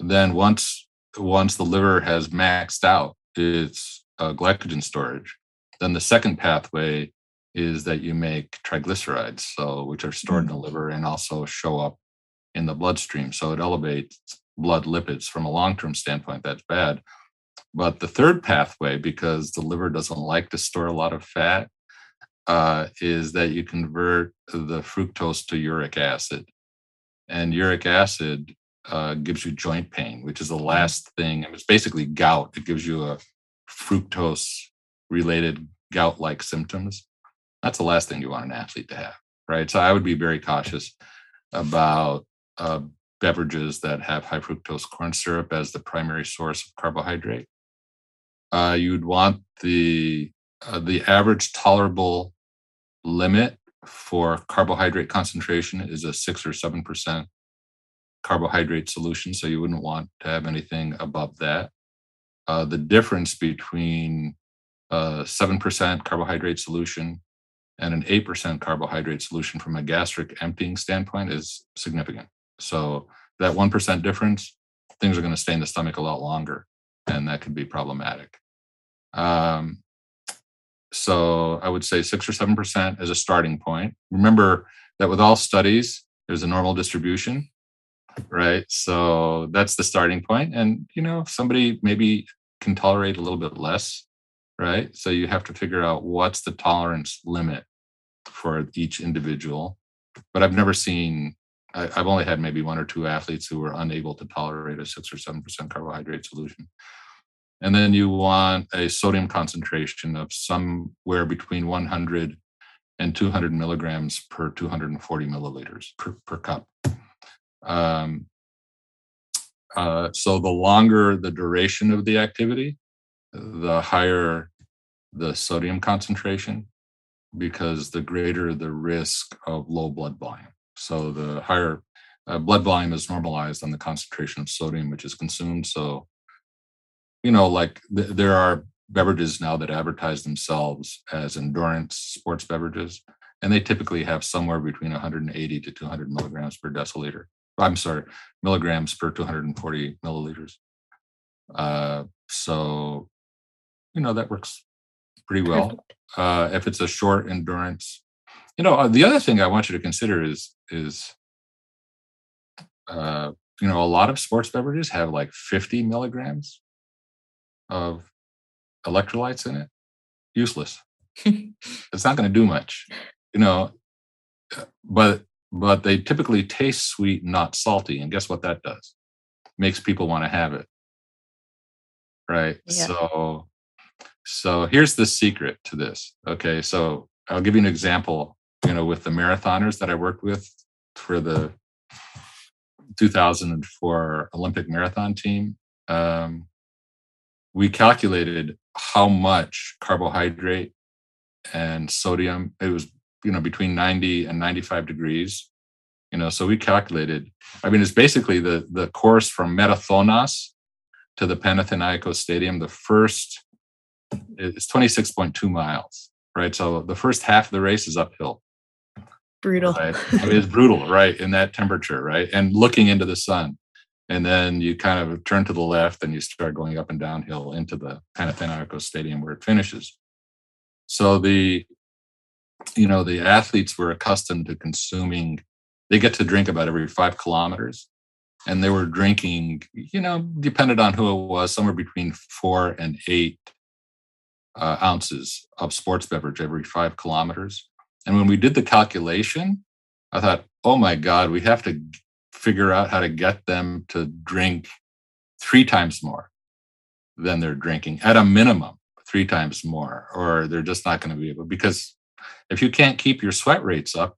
then once once the liver has maxed out its uh, glycogen storage, then the second pathway is that you make triglycerides, so which are stored in the mm. liver and also show up in the bloodstream. So it elevates blood lipids from a long-term standpoint. That's bad. But the third pathway, because the liver doesn't like to store a lot of fat, uh, is that you convert the fructose to uric acid. And uric acid uh, gives you joint pain, which is the mm-hmm. last thing. And It's basically gout. It gives you a fructose related gout like symptoms. That's the last thing you want an athlete to have, right? So I would be very cautious about uh, beverages that have high fructose corn syrup as the primary source of carbohydrate. Uh, you'd want the uh, the average tolerable limit for carbohydrate concentration is a six or seven percent carbohydrate solution. So you wouldn't want to have anything above that. Uh, the difference between a seven percent carbohydrate solution and an eight percent carbohydrate solution from a gastric emptying standpoint is significant. So that one percent difference, things are going to stay in the stomach a lot longer, and that could be problematic. Um, so I would say six or 7% as a starting point. Remember that with all studies, there's a normal distribution, right? So that's the starting point. And, you know, somebody maybe can tolerate a little bit less, right? So you have to figure out what's the tolerance limit for each individual. But I've never seen, I, have only had maybe one or two athletes who were unable to tolerate a six or 7% carbohydrate solution. And then you want a sodium concentration of somewhere between 100 and 200 milligrams per 240 milliliters per, per cup. Um, uh, so the longer the duration of the activity, the higher the sodium concentration, because the greater the risk of low blood volume. So the higher uh, blood volume is normalized on the concentration of sodium which is consumed. So you know, like th- there are beverages now that advertise themselves as endurance sports beverages, and they typically have somewhere between 180 to 200 milligrams per deciliter I'm sorry, milligrams per 240 milliliters. Uh, so, you know, that works pretty well. Uh, if it's a short endurance, you know, uh, the other thing I want you to consider is is uh, you know, a lot of sports beverages have like 50 milligrams of electrolytes in it. Useless. it's not going to do much, you know. Uh, but but they typically taste sweet, not salty. And guess what that does? Makes people want to have it. Right. Yeah. So so here's the secret to this. Okay. So I'll give you an example, you know, with the marathoners that I worked with for the 2004 Olympic marathon team. Um, we calculated how much carbohydrate and sodium it was you know between 90 and 95 degrees you know so we calculated i mean it's basically the the course from Marathonas to the Panathinaikos stadium. The first is 26.2 miles right? So the first half of the race is uphill. Brutal. Right? I mean, it's brutal right in that temperature right? And looking into the sun. And then you kind of turn to the left and you start going up and downhill into the Panathinaikos stadium where it finishes. So the you know the athletes were accustomed to consuming they get to drink about every five kilometers and they were drinking you know depended on who it was somewhere between four and eight uh, ounces of sports beverage every five kilometers. And when we did the calculation i thought oh my god we have to figure out how to get them to drink three times more than they're drinking at a minimum three times more or they're just not going to be able because if you can't keep your sweat rates up,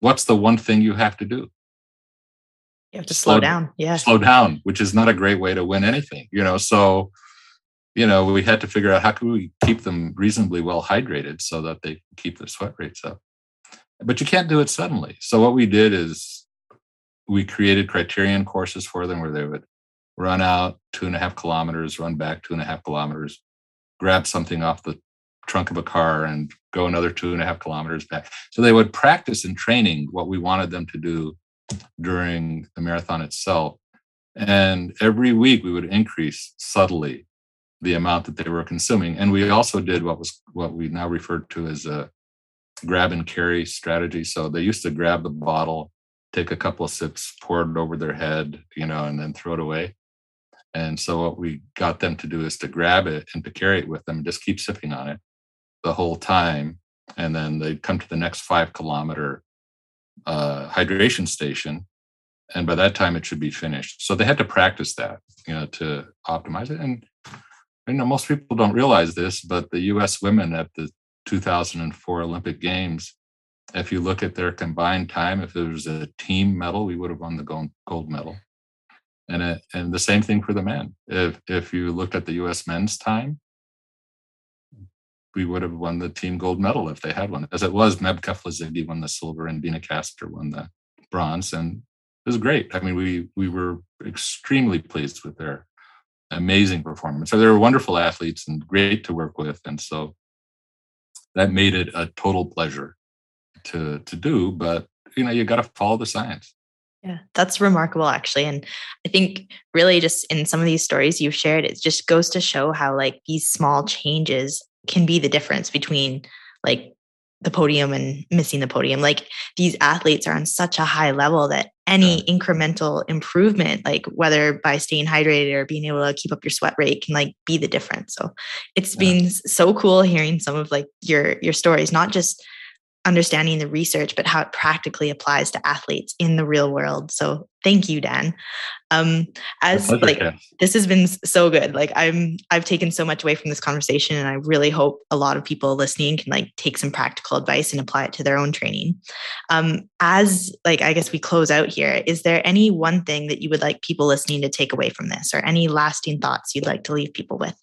what's the one thing you have to do? You have to slow, slow down. Yeah. Slow down, which is not a great way to win anything, you know. So, you know, we had to figure out how can we keep them reasonably well hydrated so that they keep their sweat rates up. But you can't do it suddenly. So what we did is we created criterion courses for them where they would run out two and a half kilometers, run back two and a half kilometers, grab something off the trunk of a car and go another two and a half kilometers back. So they would practice in training what we wanted them to do during the marathon itself. And every week we would increase subtly the amount that they were consuming. And we also did what was what we now refer to as a grab and carry strategy. So they used to grab the bottle, take a couple of sips, pour it over their head, you know, and then throw it away. And so what we got them to do is to grab it and to carry it with them and just keep sipping on it the whole time. And then they'd come to the next five kilometer uh, hydration station. And by that time, it should be finished. So they had to practice that, you know, to optimize it. And you know, most people don't realize this, but the U.S. women at the 2004 Olympic Games, if you look at their combined time, if it was a team medal, we would have won the gold, gold medal. And it, and the same thing for the men. If if you looked at the U.S. men's time, we would have won the team gold medal if they had one. As it was, Meb Keflezighi won the silver and Deena Kastor won the bronze, and it was great. I mean, we we were extremely pleased with their amazing performance. So they were wonderful athletes and great to work with, and so that made it a total pleasure to to do. But you know, you got to follow the science. Yeah, that's remarkable actually. And I think really just in some of these stories you've shared, it just goes to show how like these small changes can be the difference between like the podium and missing the podium. Like these athletes are on such a high level that any incremental improvement, like whether by staying hydrated or being able to keep up your sweat rate, can like be the difference. So it's yeah. been so cool hearing some of like your your stories, not just understanding the research, but how it practically applies to athletes in the real world. So thank you, Dan. Um, as like this has been so good. Like I'm I've taken so much away from this conversation and I really hope a lot of people listening can like take some practical advice and apply it to their own training. Um, as like I guess we close out here, is there any one thing that you would like people listening to take away from this or any lasting thoughts you'd like to leave people with?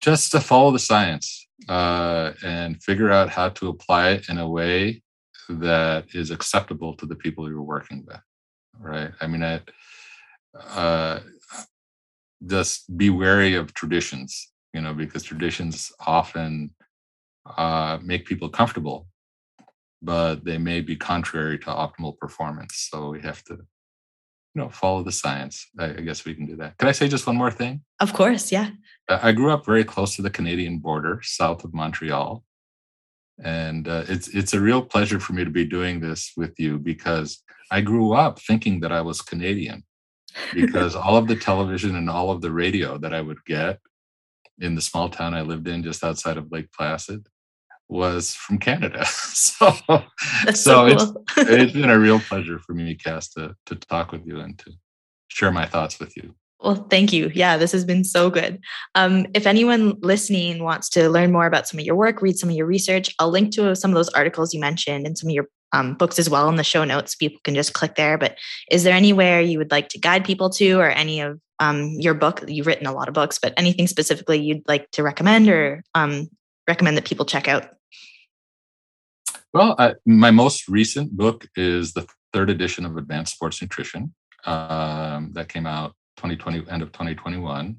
Just to follow the science uh, and figure out how to apply it in a way that is acceptable to the people you're working with right i mean I, uh, just be wary of traditions you know because traditions often uh, make people comfortable but they may be contrary to optimal performance. So we have to, you know, follow the science. I, I guess we can do that. Can I say just one more thing? Of course, yeah. I grew up very close to the Canadian border, south of Montreal, and uh, it's it's a real pleasure for me to be doing this with you because I grew up thinking that I was Canadian because all of the television and all of the radio that I would get in the small town I lived in just outside of Lake Placid was from Canada. so That's so so it's it's been a real pleasure for me, Cass, to to talk with you and to share my thoughts with you. Well, thank you. Yeah, this has been so good. Um, if anyone listening wants to learn more about some of your work, read some of your research, I'll link to some of those articles you mentioned and some of your um, books as well in the show notes. People can just click there. But is there anywhere you would like to guide people to, or any of um, your book? You've written a lot of books, but anything specifically you'd like to recommend or um, recommend that people check out? Well, I, my most recent book is the third edition of Advanced Sports Nutrition um, that came out 2020 end of 2021,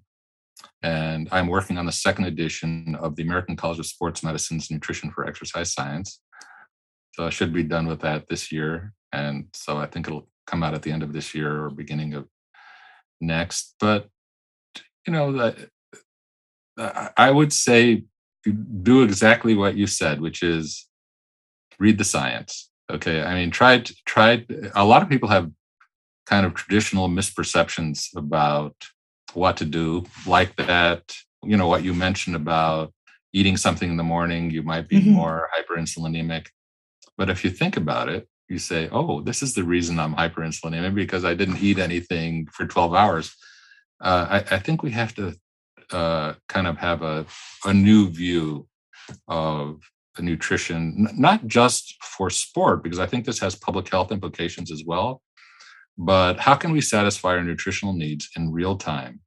and I'm working on the second edition of the American College of Sports Medicine's Nutrition for Exercise Science. So I should be done with that this year, and so I think it'll come out at the end of this year or beginning of next. But you know, I I would say do exactly what you said, which is read the science. Okay. I mean, try to try. A lot of people have kind of traditional misperceptions about what to do, like that, you know, what you mentioned about eating something in the morning, you might be Mhm. more hyperinsulinemic. But if you think about it, you say, oh, this is the reason I'm hyperinsulinemic because I didn't eat anything for 12 hours. Uh, I, I think we have to uh, kind of have a, a new view of nutrition, not just for sport, because I think this has public health implications as well. But how can we satisfy our nutritional needs in real time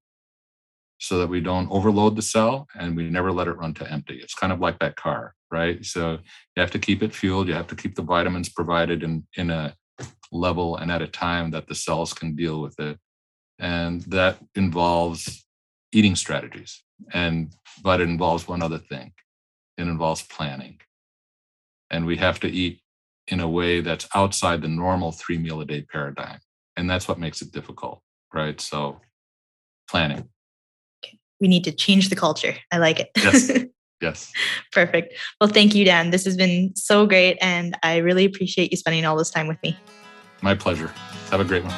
so that we don't overload the cell and we never let it run to empty? It's kind of like that car, right? So you have to keep it fueled, you have to keep the vitamins provided in, in a level and at a time that the cells can deal with it. And that involves eating strategies. And but it involves one other thing. It involves planning. And we have to eat in a way that's outside the normal three meal a day paradigm. And that's what makes it difficult, right? So planning. We need to change the culture. I like it. Yes. Yes. Perfect. Well, thank you, Dan. This has been so great. And I really appreciate you spending all this time with me. My pleasure. Have a great one.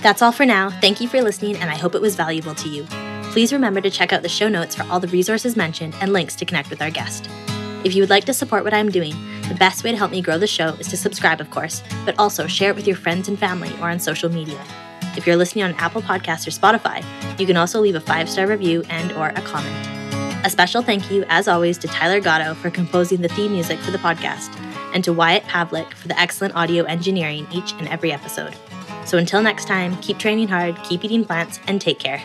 That's all for now. Thank you for listening, and I hope it was valuable to you. Please remember to check out the show notes for all the resources mentioned and links to connect with our guest. If you would like to support what I'm doing, the best way to help me grow the show is to subscribe, of course, but also share it with your friends and family or on social media. If you're listening on Apple Podcasts or Spotify, you can also leave a five-star review and or a comment. A special thank you, as always, to Tyler Gatto for composing the theme music for the podcast, and to Wyatt Pavlik for the excellent audio engineering each and every episode. So until next time, keep training hard, keep eating plants, and take care.